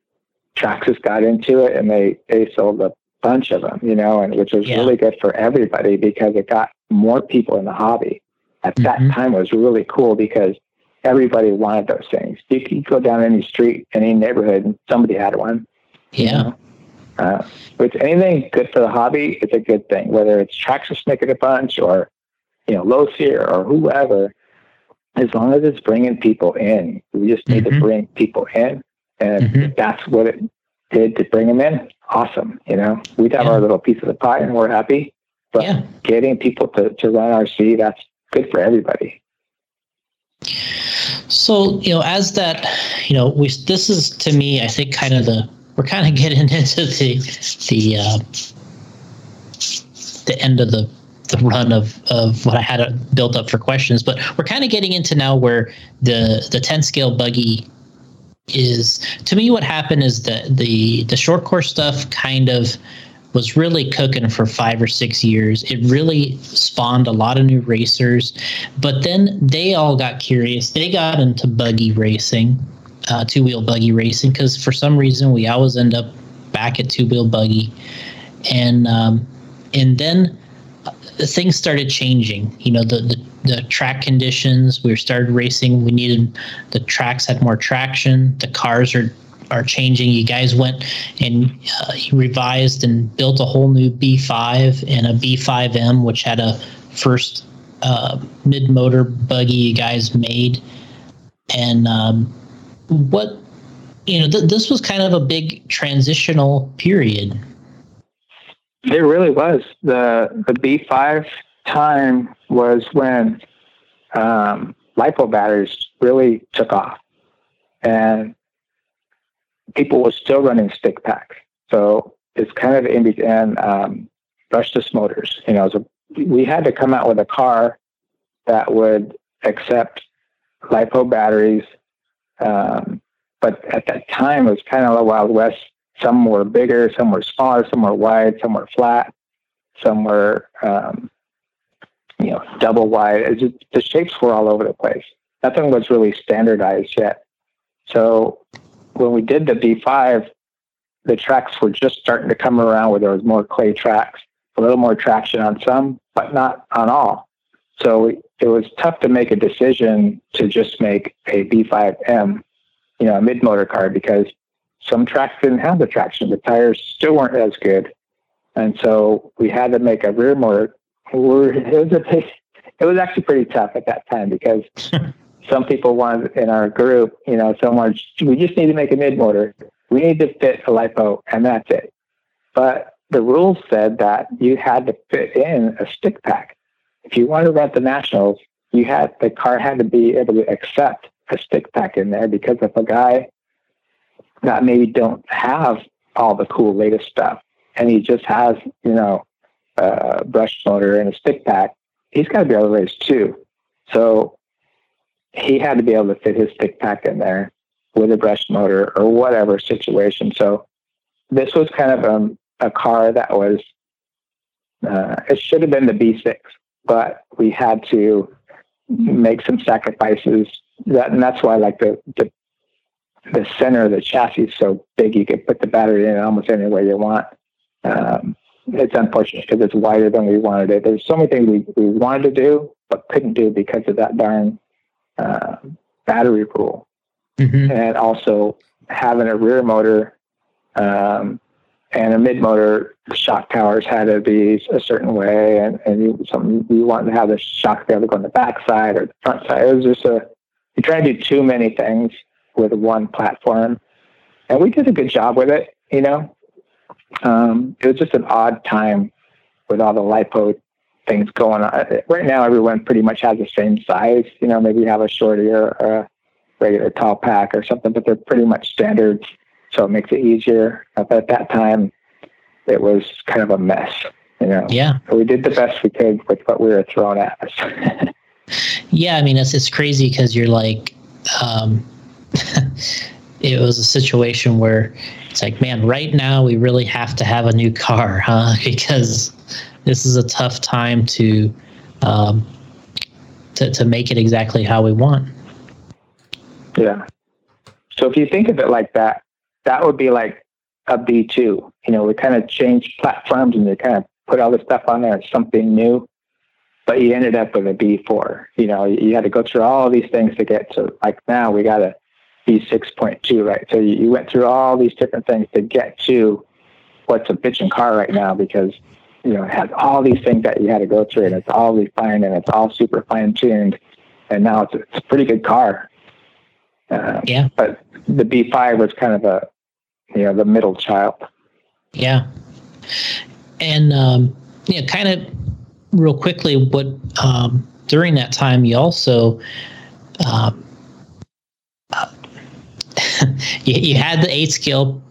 Traxxas got into it, and they they sold a bunch of them, you know, and which was yeah. really good for everybody because it got more people in the hobby at that mm-hmm. time was really cool because everybody wanted those things. You could go down any street, any neighborhood, and somebody had one. Yeah. Uh, with anything good for the hobby, it's a good thing. Whether it's Traxxas making a bunch or you know Losair or whoever, as long as it's bringing people in, we just need mm-hmm. to bring people in, and mm-hmm. that's what it did to bring them in. Awesome, you know, we'd have yeah. our little piece of the pie, and we're happy. But yeah. getting people to, to run RC, that's good for everybody. So, you know, as that, you know, we this is to me, I think, kind of the we're kind of getting into the the uh, the end of the the run of of what I had built up for questions, but we're kind of getting into now where the the 10 scale buggy is to me what happened is that the the short course stuff kind of was really cooking for five or six years. It really spawned a lot of new racers, but then they all got curious. They got into buggy racing, uh, two wheel buggy racing, because for some reason we always end up back at two wheel buggy, and um, and then uh, things started changing. You know, the, the the track conditions. We started racing. We needed the tracks had more traction. The cars are are changing. You guys went and uh, revised and built a whole new B5 and a B5M, which had a first uh, mid motor buggy you guys made. And um, what, you know, th- this was kind of a big transitional period. It really was. The, the B5 time was when um, LiPo batteries really took off. And people were still running stick packs. So it's kind of in between um, brushless motors. You know, so we had to come out with a car that would accept lipo batteries. Um, but at that time, it was kind of a Wild West. Some were bigger, some were smaller, some were wide, some were flat, some were, um, you know, double wide. Just, the shapes were all over the place. Nothing was really standardized yet. So when we did the B5, the tracks were just starting to come around where there was more clay tracks, a little more traction on some, but not on all. So it was tough to make a decision to just make a B5M, you know, a mid motor car because some tracks didn't have the traction. The tires still weren't as good. And so we had to make a rear motor. It was a it was actually pretty tough at that time because some people want in our group, you know, someone, we just need to make a mid motor. We need to fit a LiPo and that's it. But the rules said that you had to fit in a stick pack. If you wanted to run the nationals, you had, the car had to be able to accept a stick pack in there because if a guy that maybe don't have all the cool latest stuff and he just has, you know, a brush motor and a stick pack, he's got to be able to race too. So he had to be able to fit his stick pack in there with a brush motor or whatever situation. So this was kind of um, a car that was, uh, it should have been the B6, but we had to make some sacrifices. That and that's why like the the the center of the chassis is so big you could put the battery in almost any way you want. Um, it's unfortunate because it's wider than we wanted it. There's so many things we, we wanted to do but couldn't do because of that darn uh, battery rule, mm-hmm. and also having a rear motor um, and a mid motor shock towers had to be a certain way, and and you, some you want to have the shock be able to go on the back side or the front side. It was just a you try to do too many things with one platform, and we did a good job with it. You know, um, it was just an odd time with all the lipo things going on. Right now, everyone pretty much has the same size. You know, maybe you have a shorty or, or a regular tall pack or something, but they're pretty much standards. So it makes it easier. But at that time, it was kind of a mess. You know. Yeah. So we did the best we could with what we were thrown at us. yeah, I mean, it's it's crazy because you're like, um, it was a situation where it's like, man, right now we really have to have a new car, huh? Because this is a tough time to um, to to make it exactly how we want. Yeah. So if you think of it like that, that would be like a B two. You know, we kind of changed platforms and we kind of put all this stuff on there something new, but you ended up with a B four. You know, you had to go through all these things to get to like now we got a B six point two, right? So you, you went through all these different things to get to what's a bitchin' car right now because you know, it has all these things that you had to go through, and it's all refined and it's all super fine tuned. And now it's a, it's a pretty good car. Uh, yeah. But the B5 was kind of a, you know, the middle child. Yeah. And, um, you know, kind of real quickly, what, um, during that time, you also, um, uh, you, you had the eight scale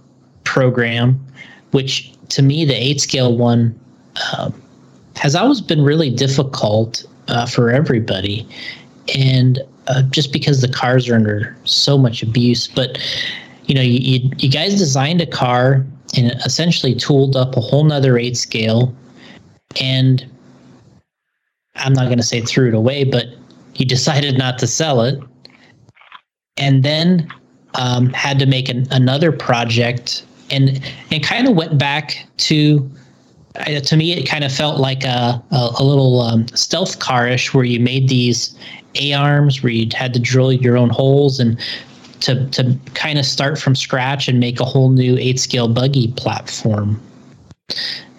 program, which to me, the eight scale one uh, has always been really difficult uh, for everybody, and uh, just because the cars are under so much abuse. But you know, you, you, you guys designed a car and essentially tooled up a whole nother eight scale and I'm not going to say threw it away, but you decided not to sell it. And then um, had to make an, another project and and kind of went back to uh, to me it kind of felt like a, a, a little um, stealth carish where you made these a arms where you had to drill your own holes and to to kind of start from scratch and make a whole new eight scale buggy platform.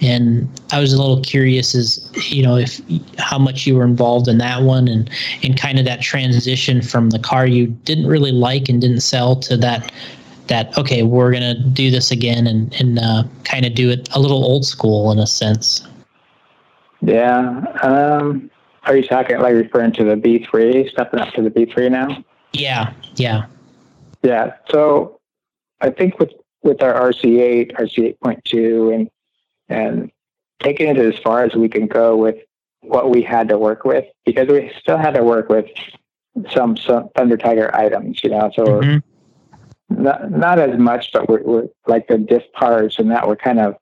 And I was a little curious as you know if how much you were involved in that one and and kind of that transition from the car you didn't really like and didn't sell to that that okay we're gonna do this again and and uh, kind of do it a little old school in a sense. Yeah. Um, are you talking like referring to the B3 stepping up to the B3 now? Yeah. Yeah. Yeah. So I think with with our RC8, RC8.2, and and taking it as far as we can go with what we had to work with because we still had to work with some, some Thunder Tiger items, you know. So mm-hmm. Not not as much, but we're, we're like the diff parts and that we're kind of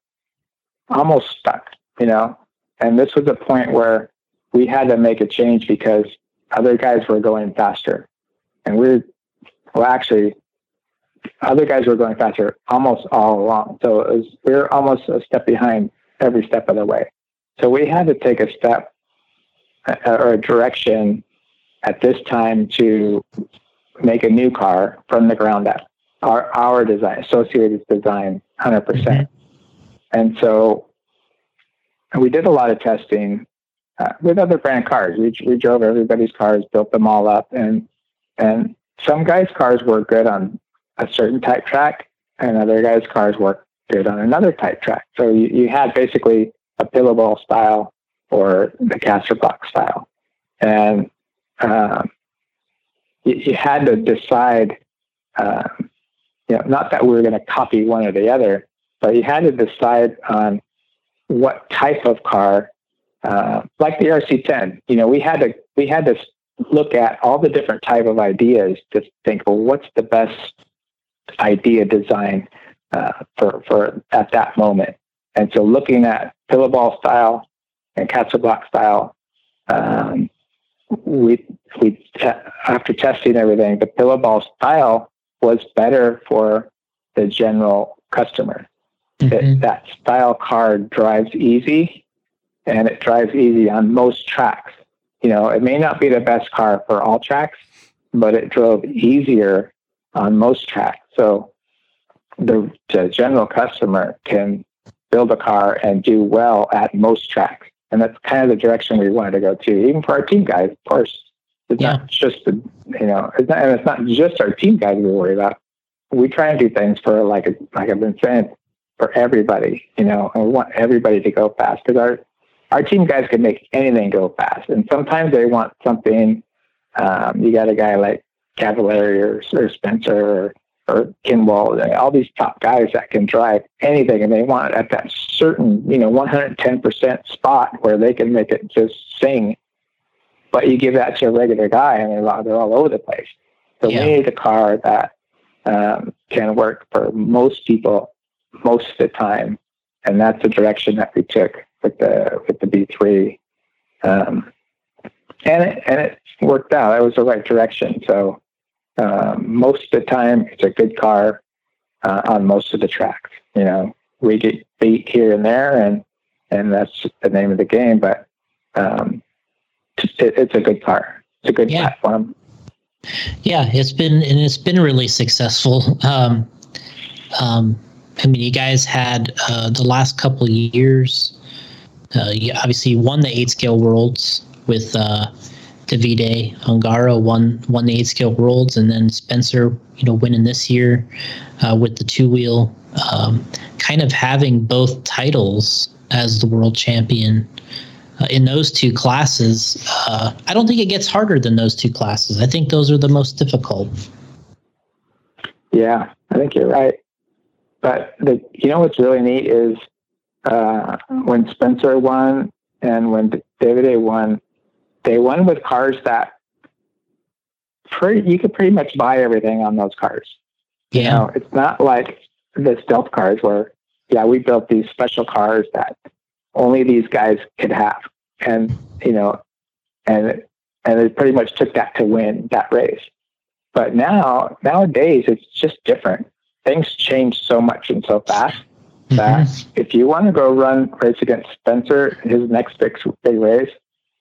almost stuck, you know. And this was a point where we had to make a change because other guys were going faster, and we're well actually other guys were going faster almost all along. So was, we were almost a step behind every step of the way. So we had to take a step uh, or a direction at this time to make a new car from the ground up. Our, our design, Associated's design, 100%. percent mm hmm And so we did a lot of testing uh, with other brand cars. We, we drove everybody's cars, built them all up, and and some guys' cars were good on a certain type track, and other guys' cars work good on another type track. So you, you had basically a pillowball style or the caster block style, and um, you, you, had to decide. Um, you know, not that we were going to copy one or the other, but you had to decide on what type of car, uh, like the RC10. You know, we had to we had to look at all the different type of ideas to think, well, what's the best idea design uh, for for at that moment. And so, looking at pillowball style and caster block style, um, we we te- after testing everything, the pillowball style was better for the general customer. Mm-hmm. that style car drives easy, and it drives easy on most tracks. You know, it may not be the best car for all tracks, but it drove easier on most tracks. So the, the general customer can build a car and do well at most tracks. And that's kind of the direction we wanted to go to, even for our team guys, of course. It's yeah. not just the, you know, it's not, and it's not just our team guys we worry about. We try and do things for, like, like I've been saying, for everybody, you know, and we want everybody to go fast because our, our team guys can make anything go fast. And sometimes they want something, um, you got a guy like Cavalieri or, or Spencer or or Kinwall, all these top guys that can drive anything, and they want it at that certain, you know, 110% spot where they can make it just sing. But you give that to a regular guy, and they're, all, they're all over the place. So yeah. we need a car that um, can work for most people most of the time, and that's the direction that we took with the with the B3. Um, and it, and it worked out. It was the right direction. So um, most of the time, it's a good car uh, on most of the tracks. You know, we get beat here and there, and and that's the name of the game. But um, it, it's a good car. It's a good yeah. platform. Yeah, it's been and it's been really successful. Um, um, I mean, you guys had uh, the last couple of years. Uh, you obviously won the eight scale worlds with uh, Davide Ongaro won won the eight scale worlds, and then Spencer, you know, winning this year uh, with the two wheel, um, kind of having both titles as the world champion uh, in those two classes. Uh, I don't think it gets harder than those two classes. I think those are the most difficult. Yeah, I think you're right. But the you know what's really neat is uh, when Spencer won and when Davide won they won with cars that pretty, you could pretty much buy everything on those cars. Yeah. You know, it's not like the stealth cars where yeah, we built these special cars that only these guys could have, and you know, and and it pretty much took that to win that race. But now nowadays it's just different. Things change so much and so fast that mm-hmm. if you want to go run race against Spencer, his next big big race,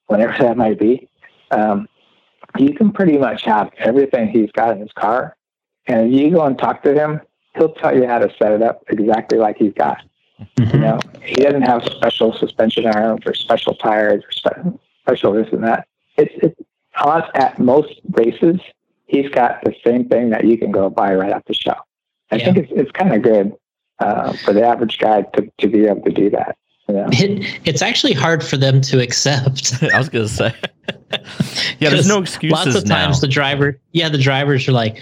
whenever that might be, um, you can pretty much have everything he's got in his car. And if you go and talk to him, he'll tell you how to set it up exactly like he's got. Mm-hmm. You know, he doesn't have special suspension arms or special tires or special this and that. It's it's at most races, he's got the same thing that you can go buy right off the shelf. I yeah. think it's it's kind of good uh, for the average guy to, to be able to do that. Yeah. It, it's actually hard for them to accept. I was gonna say, yeah, there's no excuses. Lots of now. times the driver, yeah, the drivers are like,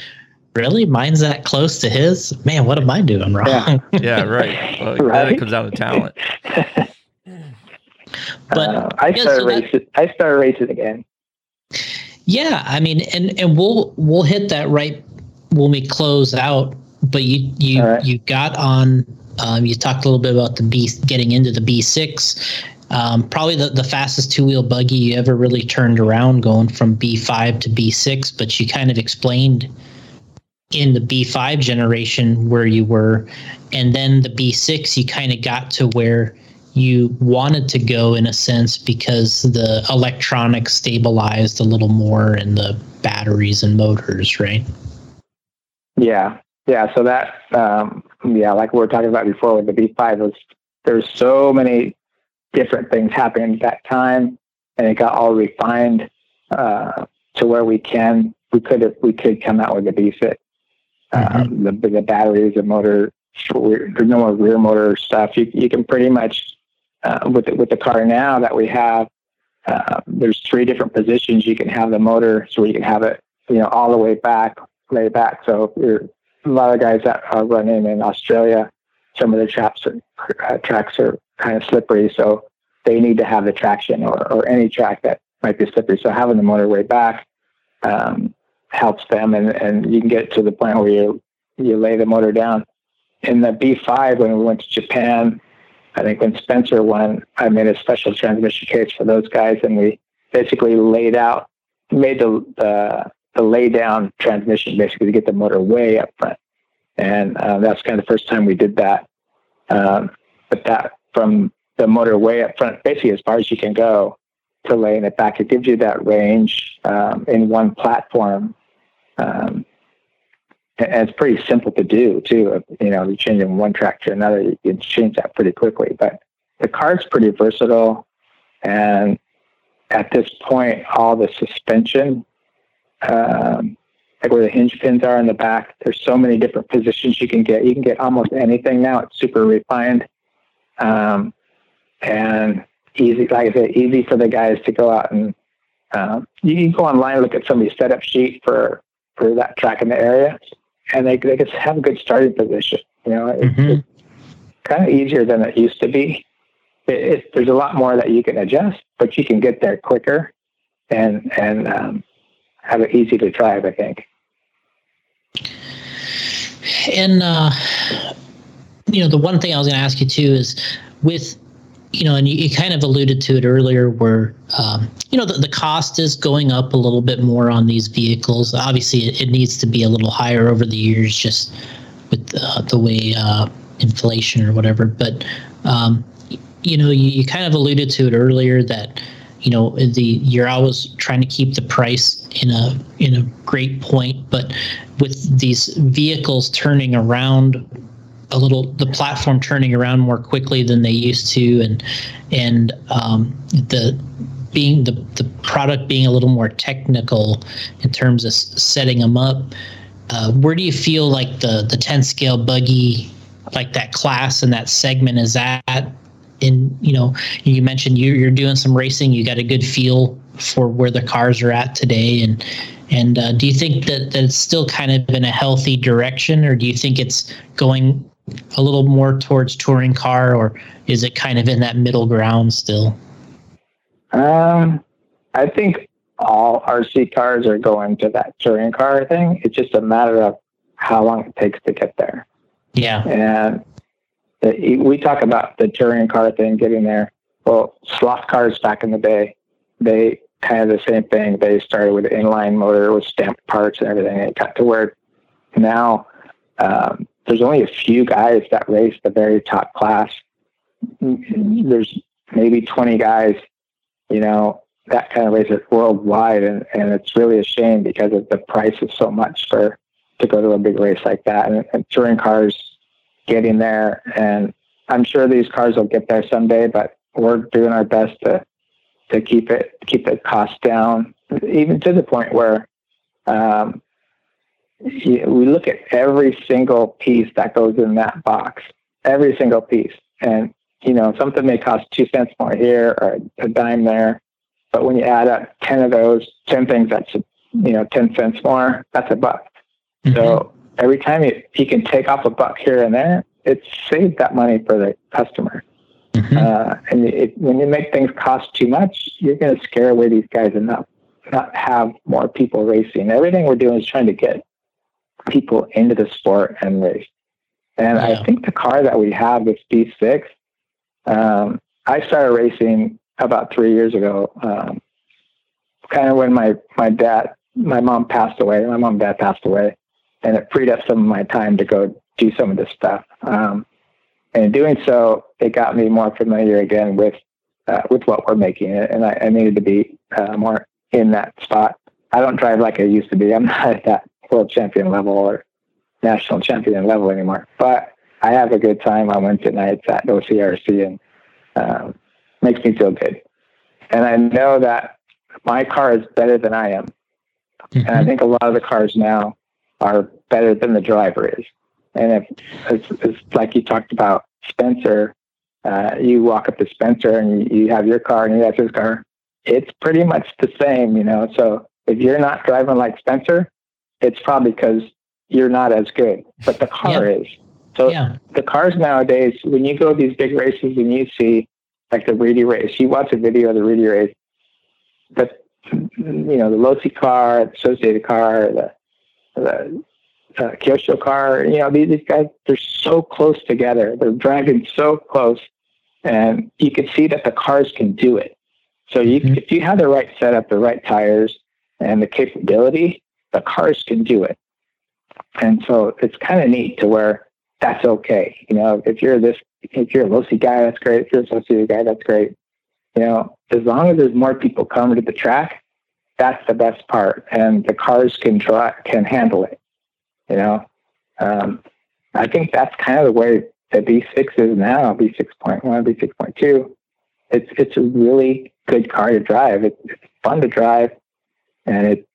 "Really, mine's that close to his? Man, what am I doing wrong?" Yeah, yeah right. Well, right? It comes down to talent. but uh, I yeah, started so racing. I started racing again. Yeah, I mean, and and we'll we'll hit that right when we close out. But you you right. you got on. Um, you talked a little bit about the B getting into the B six. Um, probably the, the fastest two wheel buggy you ever really turned around, going from B five to B six. But you kind of explained in the B five generation where you were, and then the B six you kind of got to where you wanted to go in a sense because the electronics stabilized a little more and the batteries and motors, right? Yeah, yeah. So that, um, yeah, like we were talking about before with the B5, was there's so many different things happening at that time, and it got all refined uh, to where we can we could have we could come out with a B6. Mm-hmm. Um, the the batteries, the motor, there's no more rear motor stuff. You you can pretty much uh, with the, with the car now that we have, uh, there's three different positions you can have the motor, so you can have it, you know, all the way back, lay back. So a lot of guys that are running in Australia, some of the traps are, uh, tracks are kind of slippery, so they need to have the traction or, or any track that might be slippery. So having the motor way back um, helps them, and, and you can get to the point where you you lay the motor down. In the B5, when we went to Japan, I think when Spencer won, I made a special transmission case for those guys, and we basically laid out, made the the, the lay down transmission basically to get the motor way up front, and uh, that's kind of the first time we did that. Um, but that from the motor way up front, basically as far as you can go, to laying it back, it gives you that range um, in one platform. Um, and it's pretty simple to do too. You know, you change from one track to another, you can change that pretty quickly. But the car's pretty versatile, and at this point, all the suspension, um, like where the hinge pins are in the back, there's so many different positions you can get. You can get almost anything now. It's super refined, um, and easy. Like I said, easy for the guys to go out and um, you can go online look at somebody's setup sheet for for that track in the area and they they could have a good starting position. You know, it, mm-hmm. it's kind of easier than it used to be. It, it, there's a lot more that you can adjust, but you can get there quicker and and um, have it easy to drive. I think. And uh, you know, the one thing I was going to ask you too is with you know, and you, you, kind of alluded to it earlier, where um, you know the, the cost is going up a little bit more on these vehicles. Obviously, it, it needs to be a little higher over the years, just with uh, the way uh, inflation or whatever. But um, you know, you, you kind of alluded to it earlier that you know the you're always trying to keep the price in a in a great point, but with these vehicles turning around a little the platform turning around more quickly than they used to and and um, the being the, the product being a little more technical in terms of setting them up. Uh, where do you feel like the the 10 scale buggy like that class and that segment is at? In you know you mentioned you, you're doing some racing you got a good feel for where the cars are at today. And and uh, do you think that, that it's still kind of in a healthy direction or do you think it's going a little more towards touring car, or is it kind of in that middle ground still? Um, I think all RC cars are going to that touring car thing. It's just a matter of how long it takes to get there. Yeah. And we talk about the touring car thing getting there. Well, slot cars back in the day, they kind of the same thing. They started with inline motor with stamped parts and everything. And it got to where now um, there's only a few guys that race the very top class. There's maybe 20 guys, you know, that kind of race it worldwide. And, and it's really a shame because of the price is so much for to go to a big race like that. And, and touring cars getting there. And I'm sure these cars will get there someday, but we're doing our best to to keep it keep the cost down, even to the point where um, we look at every single piece that goes in that box, every single piece, and you know something may cost two cents more here or a dime there, but when you add up ten of those, ten things that's you know ten cents more, that's a buck. Mm-hmm. So every time you, you can take off a buck here and there, it's saved that money for the customer. Mm-hmm. Uh, and it, when you make things cost too much, you're going to scare away these guys enough, not have more people racing. Everything we're doing is trying to get people into the sport and race. And yeah. I think the car that we have, this B6, um, I started racing about three years ago, um, kind of when my, my dad, my mom passed away. My mom and dad passed away, and it freed up some of my time to go do some of this stuff. Um, and in doing so, it got me more familiar again with uh, with what we're making, It, and I, I needed to be uh, more in that spot. I don't drive like I used to be. I'm not at that world champion level or national champion level anymore. But I have a good time on Wednesday nights at OCRC, and um, makes me feel good. And I know that my car is better than I am, mm-hmm. and I mm-hmm. think a lot of the cars now are better than the driver is. And if it's, it's like you talked about Spencer, uh, you walk up to Spencer and you, you have your car and he has his car. It's pretty much the same, you know. So if you're not driving like Spencer, it's probably because you're not as good, but the car yeah. is. So yeah. the cars nowadays, when you go to these big races and you see like the Reedy race, you watch a video of the Reedy race, but you know the Losi car, the Associated car, the the uh, Kyosho car. You know, these, these guys, they're so close together. They're driving so close, and you can see that the cars can do it. So you, mm-hmm. if you have the right setup, the right tires, and the capability, the cars can do it. And so it's kind of neat to where that's okay. You know, if you're this, if you're a Losi guy, that's great. If you're a Associated guy, that's great. You know, as long as there's more people coming to the track, that's the best part, and the cars can draw can handle it. You know, um, I think that's kind of the way the B6 is now, B6.1, B6.2. It's it's a really good car to drive. It, it's fun to drive, and it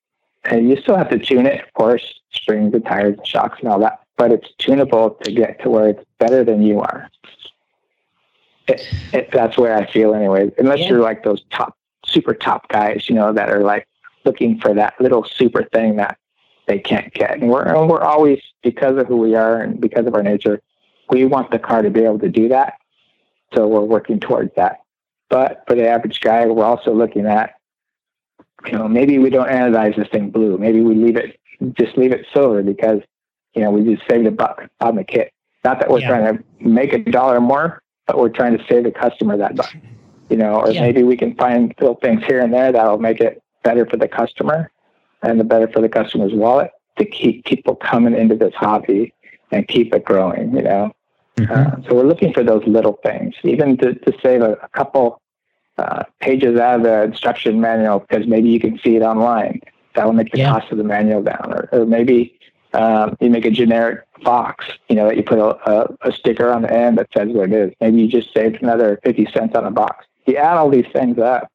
and you still have to tune it, of course, springs and tires and shocks and all that. But it's tunable to get to where it's better than you are. It, it, that's where I feel, anyway. Unless yeah. you're like those top, super top guys, you know, that are like looking for that little super thing that they can't get. And we're, and we're always, because of who we are and because of our nature, we want the car to be able to do that. So we're working towards that. But for the average guy, we're also looking at, you know, maybe we don't anodize this thing blue. Maybe we leave it, just leave it silver because, you know, we just saved a buck on the kit. Not that we're yeah. trying to make a dollar more, but we're trying to save the customer that buck. You know, or yeah. maybe we can find little things here and there that'll make it better for the customer and the better for the customer's wallet to keep people coming into this hobby and keep it growing, you know? Mm-hmm. Uh, so we're looking for those little things, even to, to save a, a couple uh, pages out of the instruction manual because maybe you can see it online. That will make the yeah. cost of the manual down. Or, or maybe um, you make a generic box, you know, that you put a, a, a, sticker on the end that says what it is. Maybe you just saved another 50 cents on a box. You add all these things up.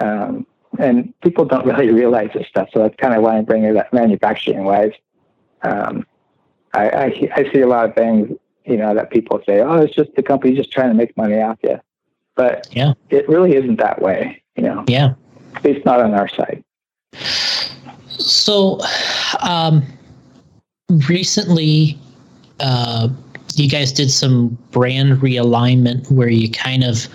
Um, and people don't really realize this stuff. So that's kind of why I'm bringing that manufacturing wise. Um, I, I, I see a lot of things, you know, that people say, "Oh, it's just the company just trying to make money off you," but yeah, it really isn't that way. You know, yeah, at least not on our side. So, um, recently, uh, you guys did some brand realignment where you kind of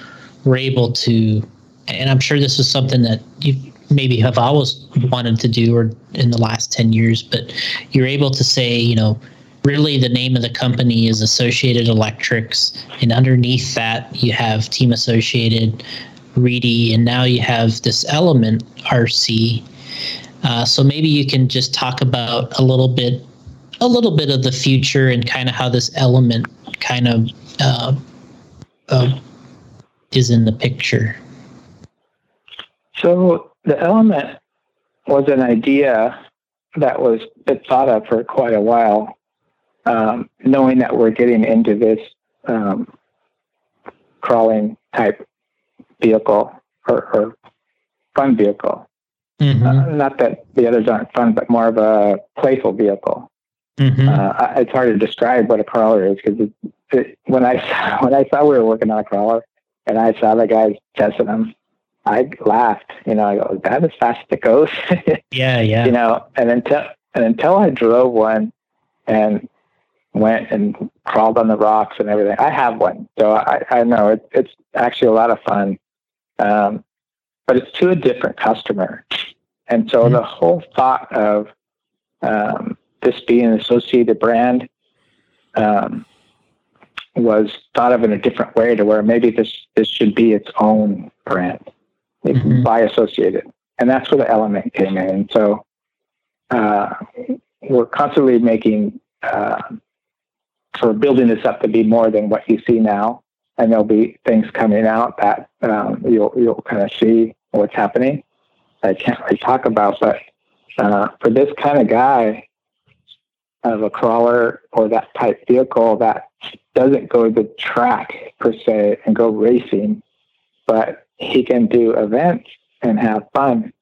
were able to and I'm sure this is something that you maybe have always wanted to do or in the last 10 years, but you're able to say, you know, really the name of the company is Associated Electrics, and underneath that you have Team Associated, Reedy, and now you have this Element RC. Uh, so maybe you can just talk about a little bit, a little bit of the future and kind of how this Element kind of uh, uh, is in the picture. So the Element was an idea that was thought of for quite a while, um, knowing that we're getting into this um, crawling type vehicle or, or fun vehicle. Mm-hmm. Uh, not that the others aren't fun, but more of a playful vehicle. Mm-hmm. Uh, it's hard to describe what a crawler is because when I when I saw we were working on a crawler and I saw the guys testing them, I laughed. You know, I go, "Is that as fast as it goes?" yeah, yeah. You know, and until and until I drove one and went and crawled on the rocks and everything, I have one, so I, I know it, it's actually a lot of fun. Um, but it's to a different customer, and so mm-hmm. the whole thought of um, this being an associated brand um, was thought of in a different way to where maybe this this should be its own brand mm-hmm. by associated. And that's where the element came in. And so uh, we're constantly making, uh, of building this up to be more than what you see now. And there'll be things coming out that um, you'll, you'll kind of see what's happening. I can't really talk about, but uh, for this kind of guy, of a crawler or that type vehicle that doesn't go to the track per se and go racing, but he can do events and have fun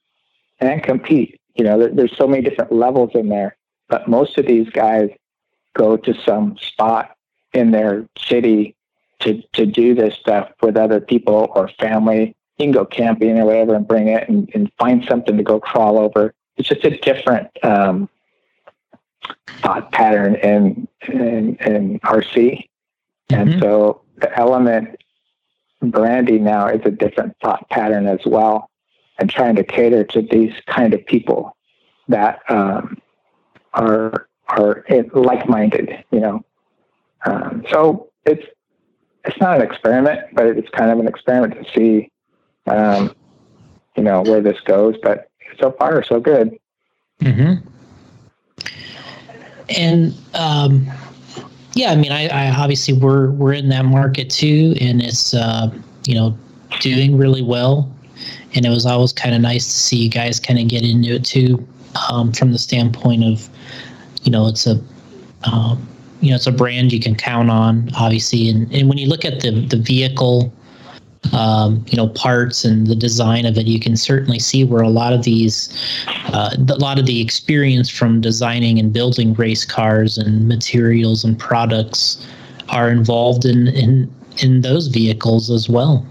and compete. You know, there, there's so many different levels in there, but most of these guys go to some spot in their city to, to do this stuff with other people or family. You can go camping or whatever and bring it and, and find something to go crawl over. It's just a different um, thought pattern in, in, in RC. Mm-hmm. And so the element branding now is a different thought pattern as well, and trying to cater to these kind of people that um, are are like-minded. You know, um, so it's it's not an experiment, but it's kind of an experiment to see, um, you know, where this goes. But so far, so good. Mm-hmm. And um, yeah, I mean, I, I, obviously we're we're in that market too, and it's uh, you know doing really well. And it was always kind of nice to see you guys kind of get into it too, um, from the standpoint of, you know, it's a, um, you know, it's a brand you can count on, obviously. And, and when you look at the the vehicle um, you know parts and the design of it, you can certainly see where a lot of these, uh, a lot of the experience from designing and building race cars and materials and products are involved in in in those vehicles as well.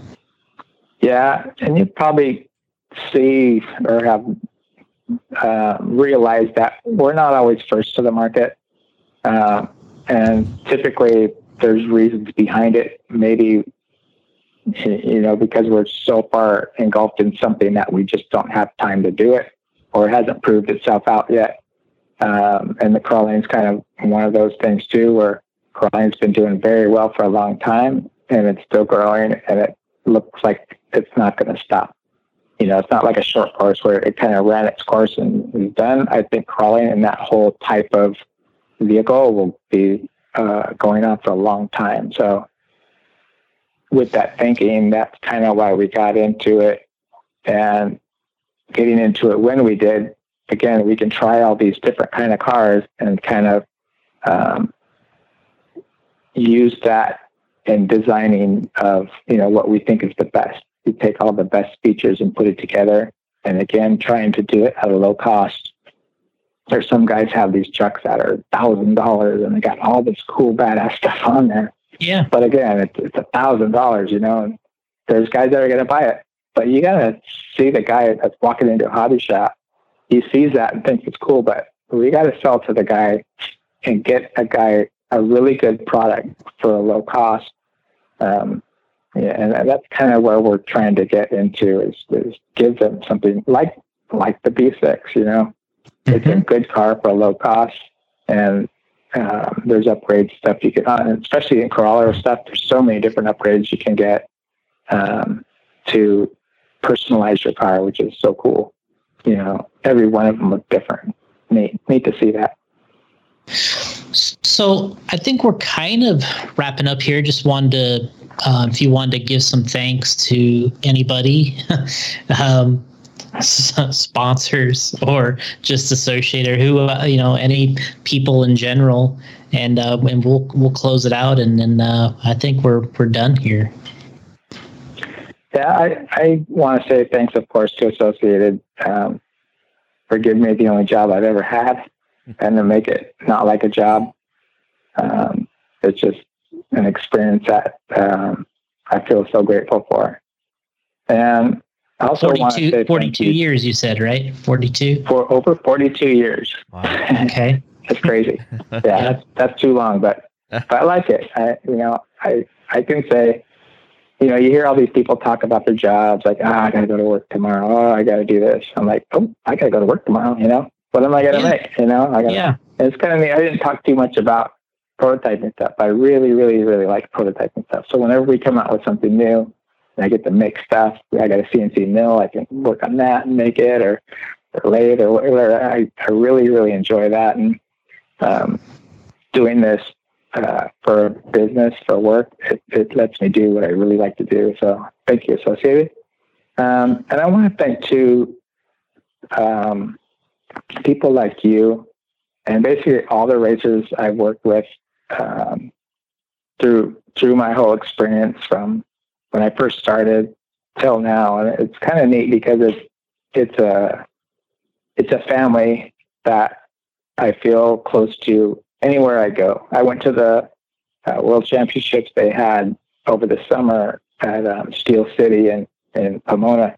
Yeah, and you probably see or have uh, realized that we're not always first to the market, uh, and typically there's reasons behind it. Maybe you know, because we're so far engulfed in something that we just don't have time to do it or it hasn't proved itself out yet. Um, and the crawling is kind of one of those things too, where crawling's been doing very well for a long time and it's still growing and it looks like it's not going to stop. You know, it's not like a short course where it kind of ran its course and is done. I think crawling and that whole type of vehicle will be uh, going on for a long time. So with that thinking, that's kind of why we got into it. And getting into it when we did, again, we can try all these different kind of cars and kind of um, use that in designing of you know what we think is the best. We take all the best features and put it together, and again, trying to do it at a low cost. There's some guys have these trucks that are thousand dollars, and they got all this cool badass stuff on there yeah. But again, it's it's a thousand dollars, you know, and there's guys that are going to buy it. But you got to see the guy that's walking into a hobby shop. He sees that and thinks it's cool, but we got to sell to the guy and get a guy a really good product for a low cost. Um, yeah, and that's kind of where we're trying to get into is, is give them something like like the B6. You know, mm-hmm. it's a good car for a low cost, and Um, there's upgrade stuff you can, uh, especially in crawler stuff. There's so many different upgrades you can get um, to personalize your car, which is so cool. You know, every one of them look different. Neat, neat to see that. So I think we're kind of wrapping up here. Just wanted to, uh, if you wanted to give some thanks to anybody, um, sponsors or just associated, or who uh, you know, any people in general, and uh, and we'll we'll close it out, and then uh, I think we're we're done here. Yeah, I, I want to say thanks, of course, to Associated um, for giving me the only job I've ever had and to make it not like a job. Um, it's just an experience that um, I feel so grateful for. And I also 42, want to say 42 years, you said, right? 42? For over 42 years. Wow. okay. that's crazy. Yeah, that's, that's too long, but, but I like it. I, you know, I, I can say, you know, you hear all these people talk about their jobs, like, ah, I got to go to work tomorrow. Oh, I got to do this. I'm like, oh, I got to go to work tomorrow. You know, what am I going to yeah. make? You know, I got. Yeah. it's kind of neat. I didn't talk too much about prototyping stuff. I really, really, really like prototyping stuff. So whenever we come out with something new, and I get to make stuff. I got a CNC mill. I can work on that and make it, or, or lathe, or whatever. I, I really, really enjoy that. And um, doing this uh, for business, for work, it, it lets me do what I really like to do. So thank you, Associated. Um, and I want to thank too um, people like you and basically all the racers I've worked with um, through through my whole experience from when I first started till now. And it's kind of neat because it's it's a it's a family that I feel close to anywhere I go. I went to the uh, World Championships they had over the summer at um, Steel City in, in Pomona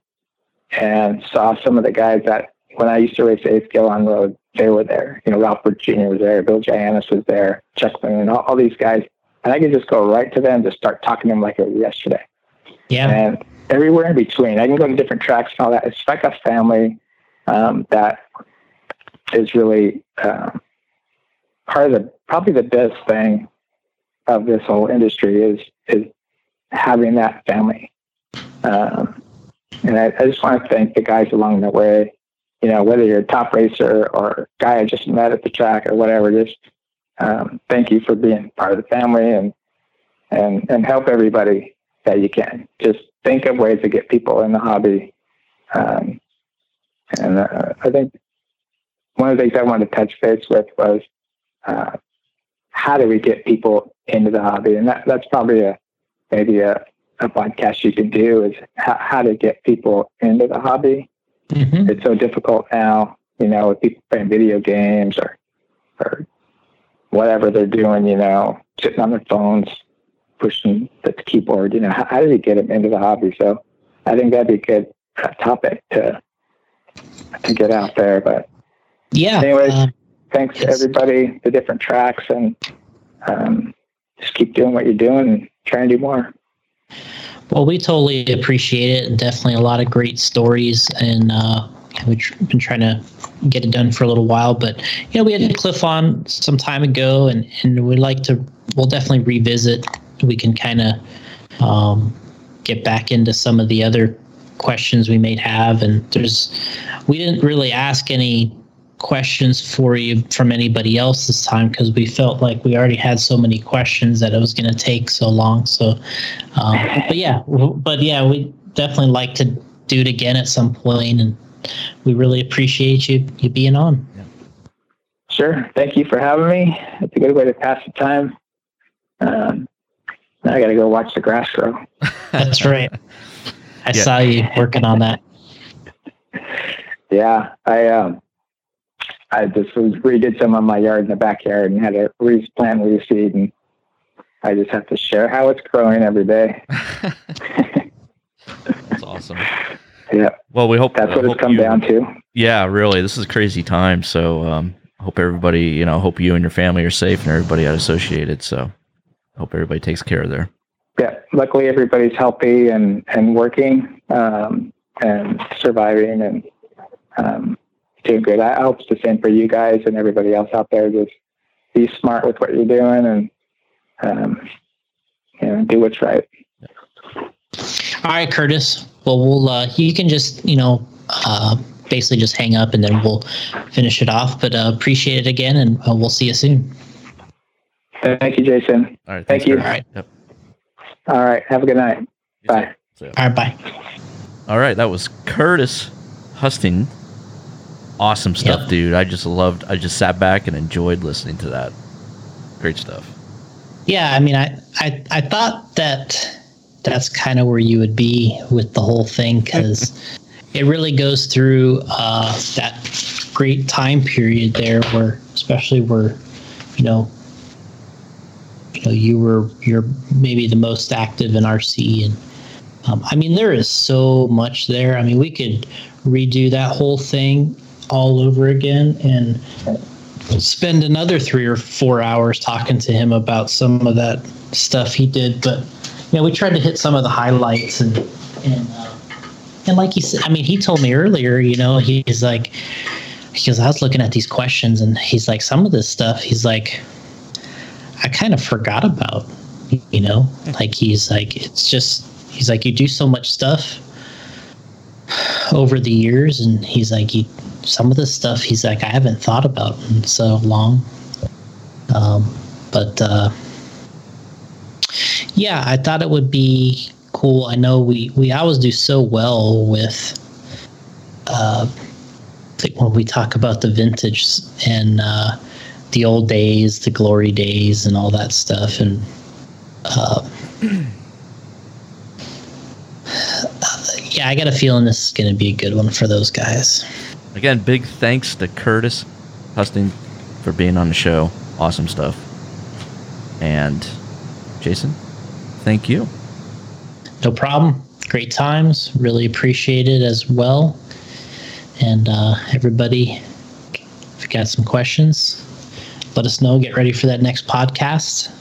and saw some of the guys that when I used to race A scale on road, they were there. You know, Ralph Jr. was there, Bill Jianas was there, Chuck Moon, all, all these guys. And I could just go right to them, just start talking to them like it was yesterday. Yeah. And everywhere in between. I can go to different tracks and all that. It's like a family um, that is really um, part of the probably the best thing of this whole industry is is having that family. Um, and I, I, just want to thank the guys along the way. You know, whether you're a top racer or guy I just met at the track or whatever, just um, thank you for being part of the family and and and help everybody that you can. Just think of ways to get people in the hobby. Um, and uh, I think one of the things I wanted to touch base with was uh, how do we get people into the hobby? And that, that's probably a maybe a, a podcast you can do is how, how to get people into the hobby. Mm-hmm. It's so difficult now, you know, with people playing video games or or whatever they're doing, you know, sitting on their phones, pushing the keyboard. You know, how, how do you get them into the hobby? So I think that'd be a good uh, topic to to get out there. But yeah, anyways, uh, thanks to everybody, the different tracks, and um, just keep doing what you're doing and trying to do more. Well, we totally appreciate it, and definitely a lot of great stories. And uh, we've been trying to get it done for a little while, but you know, we had a Cliff on some time ago, and and we'd like to. We'll definitely revisit. We can kind of um, get back into some of the other questions we may have, and there's. We didn't really ask any questions for you from anybody else this time because we felt like we already had so many questions that it was going to take so long. So, um, but yeah, but yeah, we definitely like to do it again at some point, and we really appreciate you you being on. Sure, thank you for having me. It's a good way to pass the time. Um, now I got to go watch the grass grow. That's right. I yeah. saw you working on that. Yeah, I um, I just was redid some of my yard in the backyard and had to replant, reseed, and I just have to share how it's growing every day. That's awesome. Yeah. Well, we hope that's what uh, it's come you, down to. Yeah, really. This is a crazy time. So, um, hope everybody, you know, hope you and your family are safe and everybody at associated. So, hope everybody takes care of their. Yeah. Luckily, everybody's healthy and and working um, and surviving and um, doing good. I hope it's the same for you guys and everybody else out there. Just be smart with what you're doing and um, you know do what's right. All right, Curtis. Well, we'll uh, you can just you know uh, basically just hang up and then we'll finish it off. But uh, appreciate it again, and uh, we'll see you soon. Thank you, Jason. All right. Thank you. All right. Yep. All right. Have a good night. You Bye. too. See ya. All right, bye. All right, that was Curtis Husting. Awesome stuff, Yep. dude. I just loved. I just sat back and enjoyed listening to that. Great stuff. Yeah, I mean, I I, I thought that that's kind of where you would be with the whole thing because it really goes through uh, that great time period there, where especially where you know you know you were you're maybe the most active in RC and um, I mean there is so much there. I mean we could redo that whole thing all over again and spend another three or four hours talking to him about some of that stuff he did. But you know, we tried to hit some of the highlights and and uh, and like he said, I mean, he told me earlier, you know, he's like, because I was looking at these questions and he's like, some of this stuff, he's like, I kind of forgot about, you know, like he's like, it's just, he's like, you do so much stuff over the years, and he's like, you some of the stuff he's like I haven't thought about in so long. Um, but uh, yeah, I thought it would be cool. I know we we always do so well with uh, like when we talk about the vintage and uh, the old days, the glory days, and all that stuff, and. Uh, yeah, I got a feeling this is going to be a good one for those guys. Again, big thanks to Curtis Husting for being on the show. Awesome stuff. And Jason, thank you. No problem. Great times. Really appreciate it as well. And uh, everybody, if you got some questions, let us know. Get ready for that next podcast.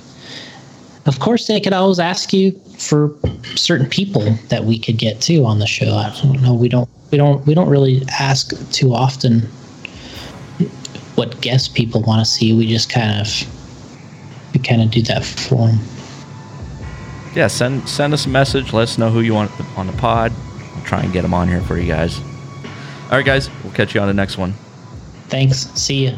Of course, they could always ask you for certain people that we could get to on the show. I don't know. We don't. We don't. We don't really ask too often what guests people want to see. We just kind of we kind of do that for them. Yeah, send send us a message. Let us know who you want on the pod. I'll try and get them on here for you guys. All right, guys. We'll catch you on the next one. Thanks. See you.